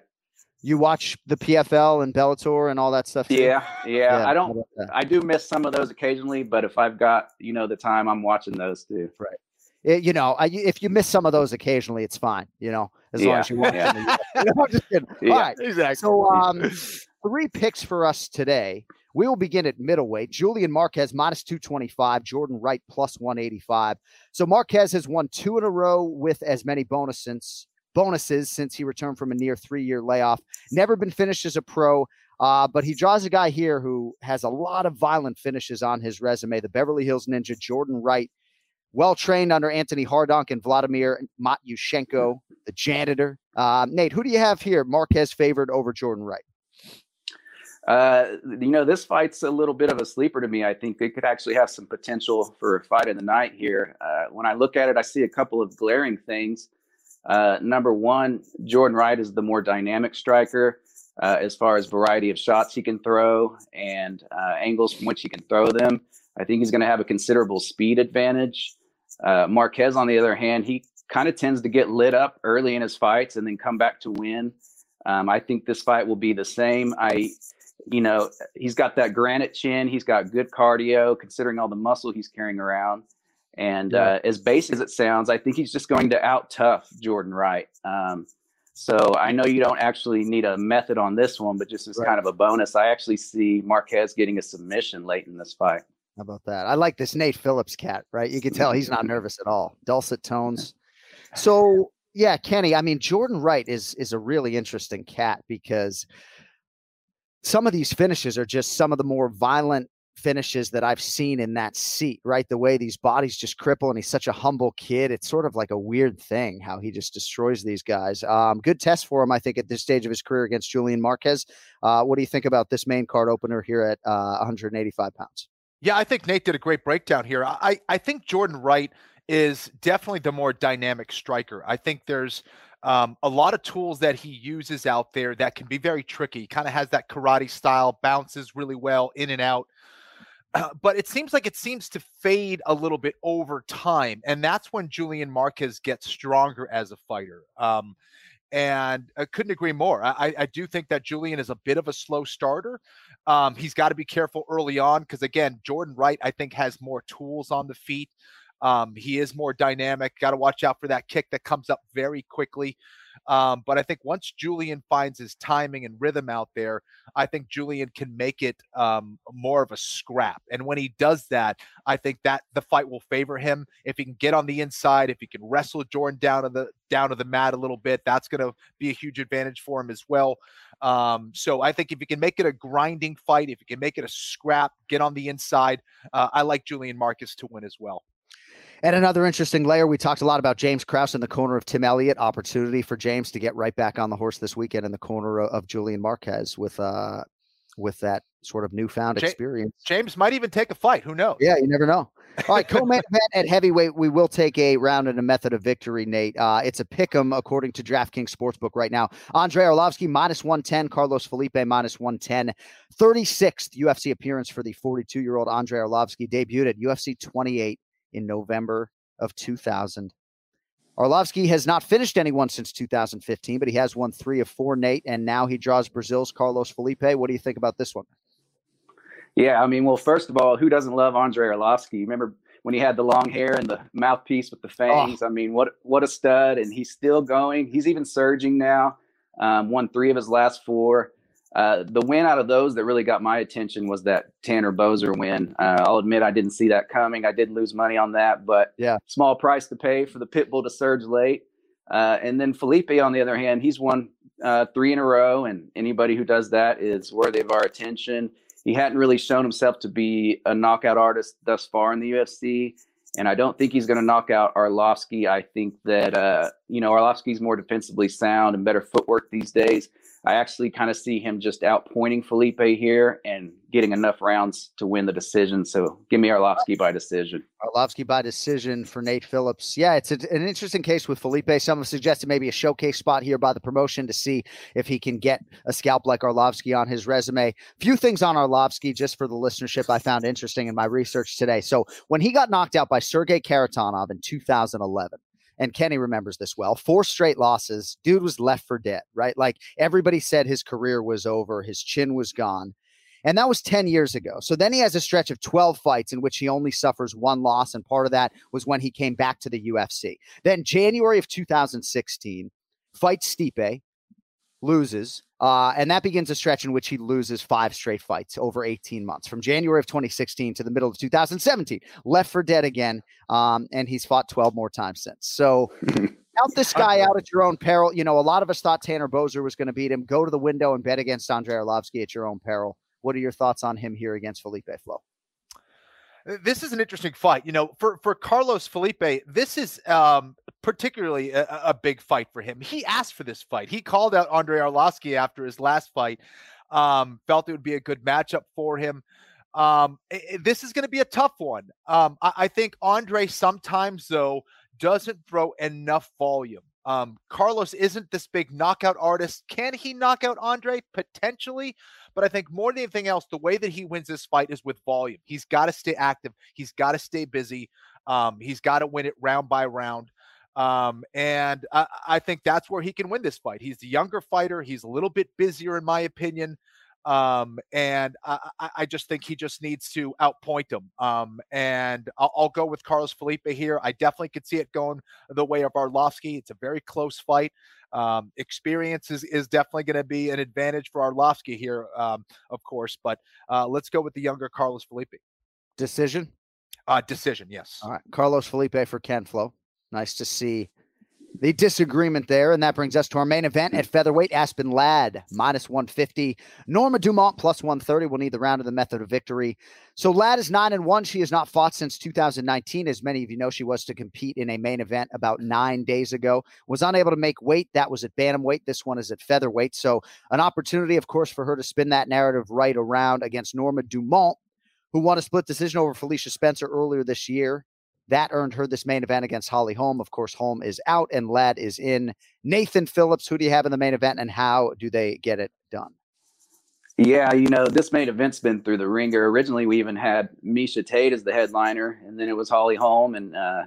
You watch the PFL and Bellator and all that stuff too? Yeah. Yeah. Yeah, I don't. I do miss some of those occasionally, but if I've got you know the time, I'm watching those too. Right. Eh, you know, I, if you miss some of those occasionally, it's fine. You know, as long as you watch yeah. them. You know, I'm just kidding. Yeah, All right. Exactly. So, um, three picks for us today. We will begin at middleweight. Julian Marquez minus 225, Jordan Wright plus 185. So Marquez has won two in a row with as many bonus since, bonuses since he returned from a near three year layoff. Never been finished as a pro, uh, but he draws a guy here who has a lot of violent finishes on his resume. The Beverly Hills Ninja, Jordan Wright, well trained under Anthony Hardonk and Vladimir Matyushenko, the janitor. Uh, Nate, who do you have here? Marquez favored over Jordan Wright. Uh, you know, this fight's a little bit of a sleeper to me. I think it could actually have some potential for a fight of the night here. Uh, when I look at it, I see a couple of glaring things. Uh, number one, Jordan Wright is the more dynamic striker uh, as far as variety of shots he can throw and uh, angles from which he can throw them. I think he's going to have a considerable speed advantage. Uh, Marquez, on the other hand, he kind of tends to get lit up early in his fights and then come back to win. Um, I think this fight will be the same. I, you know, he's got that granite chin. He's got good cardio, considering all the muscle he's carrying around. And uh, as base as it sounds, I think he's just going to out tough Jordan Wright. Um, so I know you don't actually need a method on this one, but just as kind of a bonus, I actually see Marquez getting a submission late in this fight. How about that? I like this Nate Phillips cat, right? You can tell he's not nervous at all. Dulcet tones. So yeah, Kenny. I mean, Jordan Wright is is a really interesting cat because some of these finishes are just some of the more violent finishes that I've seen in that seat, right? The way these bodies just cripple, and he's such a humble kid. It's sort of like a weird thing how he just destroys these guys. Um, good test for him, I think, at this stage of his career against Julian Marquez. Uh, what do you think about this main card opener here at uh, 185 pounds? Yeah, I think Nate did a great breakdown here. I, I think Jordan Wright is definitely the more dynamic striker. I think there's um, a lot of tools that he uses out there that can be very tricky. Kind of has that karate style, bounces really well in and out. Uh, but it seems like it seems to fade a little bit over time. And that's when Julian Marquez gets stronger as a fighter. Um, and I couldn't agree more. I, I do think that Julian is a bit of a slow starter. Um, he's got to be careful early on because, again, Jordan Wright, I think, has more tools on the feet. Um, he is more dynamic. Got to watch out for that kick that comes up very quickly. Um, but I think once Julian finds his timing and rhythm out there, I think Julian can make it um, more of a scrap. And when he does that, I think that the fight will favor him. If he can get on the inside, if he can wrestle Jordan down to the down to the mat a little bit, that's going to be a huge advantage for him as well. Um, so I think if you can make it a grinding fight, if you can make it a scrap, get on the inside, uh, I like Julian Marquez to win as well. And another interesting layer, we talked a lot about James Krause in the corner of Tim Elliott. Opportunity for James to get right back on the horse this weekend in the corner of Julian Marquez with uh with that sort of newfound experience. James might even take a fight. Who knows? Yeah, you never know. All right, co-main event at heavyweight. We will take a round and a method of victory, Nate. Uh, it's a pick 'em according to DraftKings Sportsbook right now. Andrei Arlovsky minus 110, Carlos Felipe minus 110. 36th UFC appearance for the 42-year-old Andrei Arlovsky debuted at UFC 28 in November of 2000. Arlovsky has not finished anyone since 2015, but he has won three of four, Nate, and now he draws Brazil's Carlos Felipe. What do you think about this one? Yeah, I mean, well, first of all, who doesn't love Andrei Arlovsky? Remember when he had the long hair and the mouthpiece with the fangs? I mean, what what a stud! And he's still going. He's even surging now. Um, won three of his last four. Uh, the win out of those that really got my attention was that Tanner Boser win. Uh, I'll admit I didn't see that coming. I did lose money on that, but yeah, small price to pay for the Pitbull to surge late. Uh, and then Felipe, on the other hand, he's won uh, three in a row, and anybody who does that is worthy of our attention. He hadn't really shown himself to be a knockout artist thus far in the UFC, and I don't think he's going to knock out Arlovsky. I think that uh, you know Arlovsky's more defensively sound and better footwork these days. I actually kind of see him just outpointing Felipe here and getting enough rounds to win the decision. So give me Arlovsky by decision. Arlovsky by decision for Nate Phillips. Yeah, it's a, an interesting case with Felipe. Some have suggested maybe a showcase spot here by the promotion to see if he can get a scalp like Arlovsky on his resume. Few things on Arlovsky, just for the listenership, I found interesting in my research today. So when he got knocked out by Sergey Kharitonov in 2011, and Kenny remembers this well. Four straight losses. Dude was left for dead, right? Like everybody said his career was over, his chin was gone. And that was 10 years ago. So then he has a stretch of 12 fights in which he only suffers one loss. And part of that was when he came back to the UFC. Then January of 2016, fights Stipe, loses. Uh, and that begins a stretch in which he loses five straight fights over 18 months from January of 2016 to the middle of 2017. Left for dead again. Um, and he's fought 12 more times since. So count this guy out at your own peril. You know, a lot of us thought Tanner Boser was going to beat him. Go to the window and bet against Andrei Arlovsky at your own peril. What are your thoughts on him here against Felipe Flo? This is an interesting fight. You know, for for Carlos Felipe, this is um, particularly a, a big fight for him. He asked for this fight. He called out Andrei Arlovsky after his last fight. Um, felt it would be a good matchup for him. Um, i- i- this is going to be a tough one. Um, I, I think Andrei sometimes though doesn't throw enough volume. Um, Carlos isn't this big knockout artist. Can he knock out Andrei? Potentially. But I think more than anything else, the way that he wins this fight is with volume. He's got to stay active. He's got to stay busy. Um, he's got to win it round by round. Um, and I, I think that's where he can win this fight. He's the younger fighter. He's a little bit busier, in my opinion. Um, and I, I- just think he just needs to outpoint him. Um, and I'll, I'll go with Carlos Felipe here. I definitely could see it going the way of Arlovsky. It's a very close fight. Um, experience is, is definitely going to be an advantage for Arlovsky here, um, of course. But uh, let's go with the younger Carlos Felipe. Decision? Uh, decision, yes. All right. Carlos Felipe for Ken Flo. Nice to see the disagreement there. And that brings us to our main event at featherweight. Aspen Ladd minus 150. Norma Dumont plus 130 We'll need the round of the method of victory. So Ladd is 9 and 1. She has not fought since 2019. As many of you know, she was to compete in a main event about nine days ago. Was unable to make weight. That was at bantamweight. This one is at featherweight. So an opportunity, of course, for her to spin that narrative right around against Norma Dumont, who won a split decision over Felicia Spencer earlier this year. That earned her this main event against Holly Holm. Of course, Holm is out and Ladd is in. Nathan Phillips, who do you have in the main event and how do they get it done? Yeah, you know, this main event's been through the ringer. Originally, we even had Miesha Tate as the headliner, and then it was Holly Holm, and uh,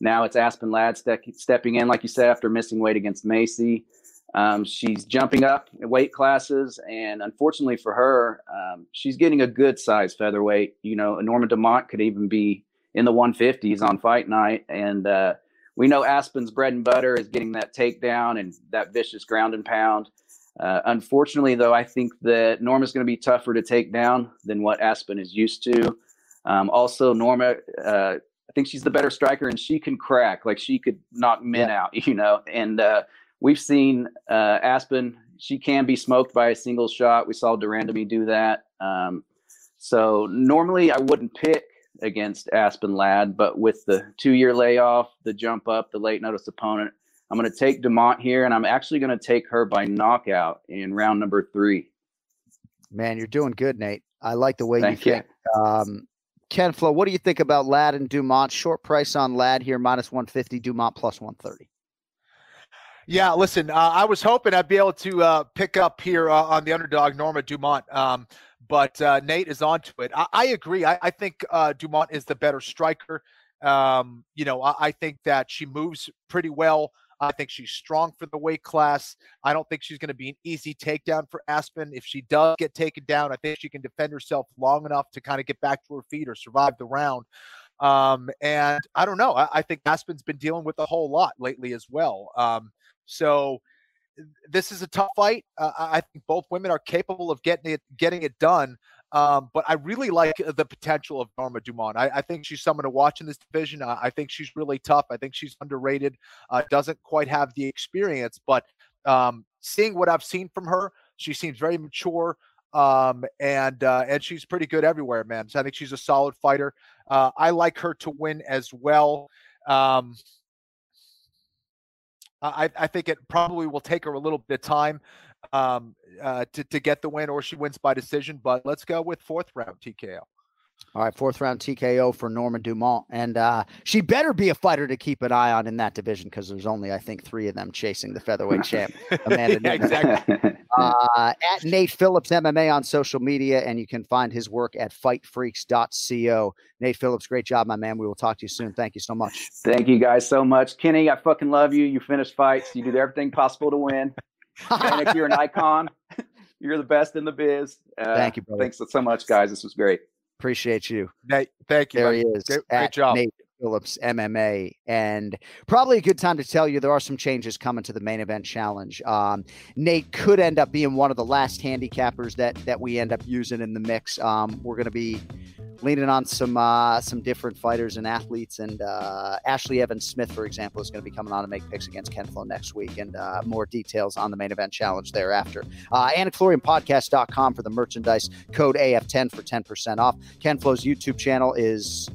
now it's Aspen Ladd ste- stepping in, like you said, after missing weight against Macy. Um, she's jumping up weight classes, and unfortunately for her, um, she's getting a good size featherweight. You know, Norma Dumont could even be in the 150s on fight night, and uh, we know Aspen's bread and butter is getting that takedown and that vicious ground and pound. Uh, unfortunately, though, I think that Norma's going to be tougher to take down than what Aspen is used to. Um, also, Norma, uh, I think she's the better striker and she can crack, like she could knock men Yeah. out, you know. And uh, we've seen uh, Aspen, she can be smoked by a single shot. We saw de Randamie do that. Um, so normally I wouldn't pick against Aspen Ladd, but with the two year layoff, the jump up, the late notice opponent, I'm going to take Dumont here, and I'm actually going to take her by knockout in round number three. Man, you're doing good, Nate. I like the way Thank you you. think. Um, Ken Flo, what do you think about Ladd and Dumont? Short price on Ladd here, minus 150, Dumont plus 130. Yeah, listen, uh, I was hoping I'd be able to uh, pick up here uh, on the underdog, Norma Dumont, um, but uh, Nate is onto it. I, I agree. I, I think uh, Dumont is the better striker. Um, you know, I, I think that she moves pretty well. I think she's strong for the weight class. I don't think she's going to be an easy takedown for Aspen. If she does get taken down, I think she can defend herself long enough to kind of get back to her feet or survive the round. Um, and I don't know. I, think Aspen's been dealing with a whole lot lately as well. Um, so this is a tough fight. Uh, I think both women are capable of getting it getting it done. Um, but I really like the potential of Norma Dumont. I, I think she's someone to watch in this division. I, I think she's really tough. I think she's underrated. Uh, doesn't quite have the experience, but um, seeing what I've seen from her, she seems very mature. Um, and uh, and she's pretty good everywhere, man. So I think she's a solid fighter. Uh, I like her to win as well. Um, I, I think it probably will take her a little bit of time um, uh, to, to get the win, or she wins by decision. But let's go with fourth round TKO. All right, fourth round TKO for Norma Dumont. And uh, she better be a fighter to keep an eye on in that division because there's only, I think, three of them chasing the featherweight champ, Amanda Yeah, exactly. uh, at Nate Phillips MMA on social media, and you can find his work at fightfreaks.co. Nate Phillips, great job, my man. We will talk to you soon. Thank you so much. Thank you guys so much. Kenny, I fucking love you. You finish fights. You do everything possible to win. Panic, you're an icon. You're the best in the biz. Uh, Thank you, brother. Thanks so much, guys. This was great. Appreciate you. Nate, thank you. There buddy. he is. Great, great at job. Nate Phillips MMA. And probably a good time to tell you there are some changes coming to the main event challenge. Um, Nate could end up being one of the last handicappers that that we end up using in the mix. Um, we're going to be leaning on some uh, some different fighters and athletes. And uh, Ashley Evans Smith, for example, is going to be coming on to make picks against Ken Flo next week. And uh, more details on the main event challenge thereafter. Uh, AnikFlorianPodcast.com for the merchandise. Code AF10 for 10% off. Ken Flo's YouTube channel is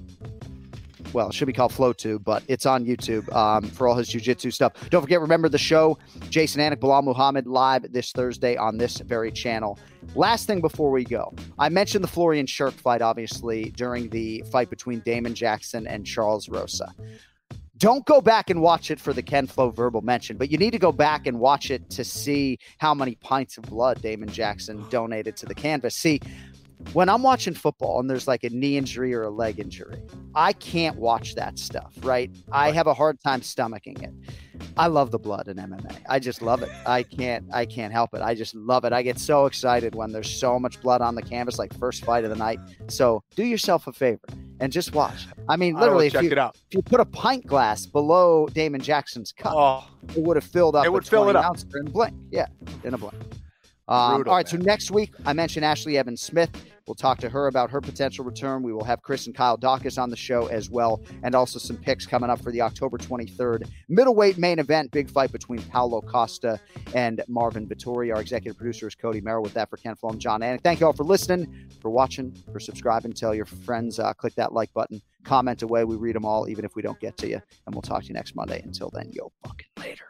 well, it should be called FlowTube, but it's on YouTube um, for all his jujitsu stuff. Don't forget, remember the show, Jason Anik, Belal Muhammad, live this Thursday on this very channel. Last thing before we go, I mentioned the Florian Sherk fight, obviously, during the fight between Damon Jackson and Charles Rosa. Don't go back and watch it for the Ken Flo verbal mention, but you need to go back and watch it to see how many pints of blood Damon Jackson donated to the canvas. See, when I'm watching football and there's like a knee injury or a leg injury, I can't watch that stuff, right? I have a hard time stomaching it. I love the blood in MMA. I just love it. I can't I can't help it. I just love it. I get so excited when there's so much blood on the canvas like first fight of the night. So, do yourself a favor and just watch. I mean, I literally if check you, it out. if you put a pint glass below Damon Jackson's cup, Oh, it would have filled up. It would fill it up. in a blink. Yeah, in a blink. Um, Brutal, all right, so next week I mentioned Ashley Evans Smith. We'll talk to her about her potential return. We will have Chris and Kyle Daukaus on the show as well, and also some picks coming up for the October 23rd middleweight main event. Big fight between Paulo Costa and Marvin Vettori. Our executive producer is Cody Merrow. With that, for Ken Flo, I'm Jon Anik. Thank you all for listening, for watching, for subscribing. Tell your friends, uh, click that like button, comment away. We read them all, even if we don't get to you. And we'll talk to you next Monday. Until then, yo fucking later.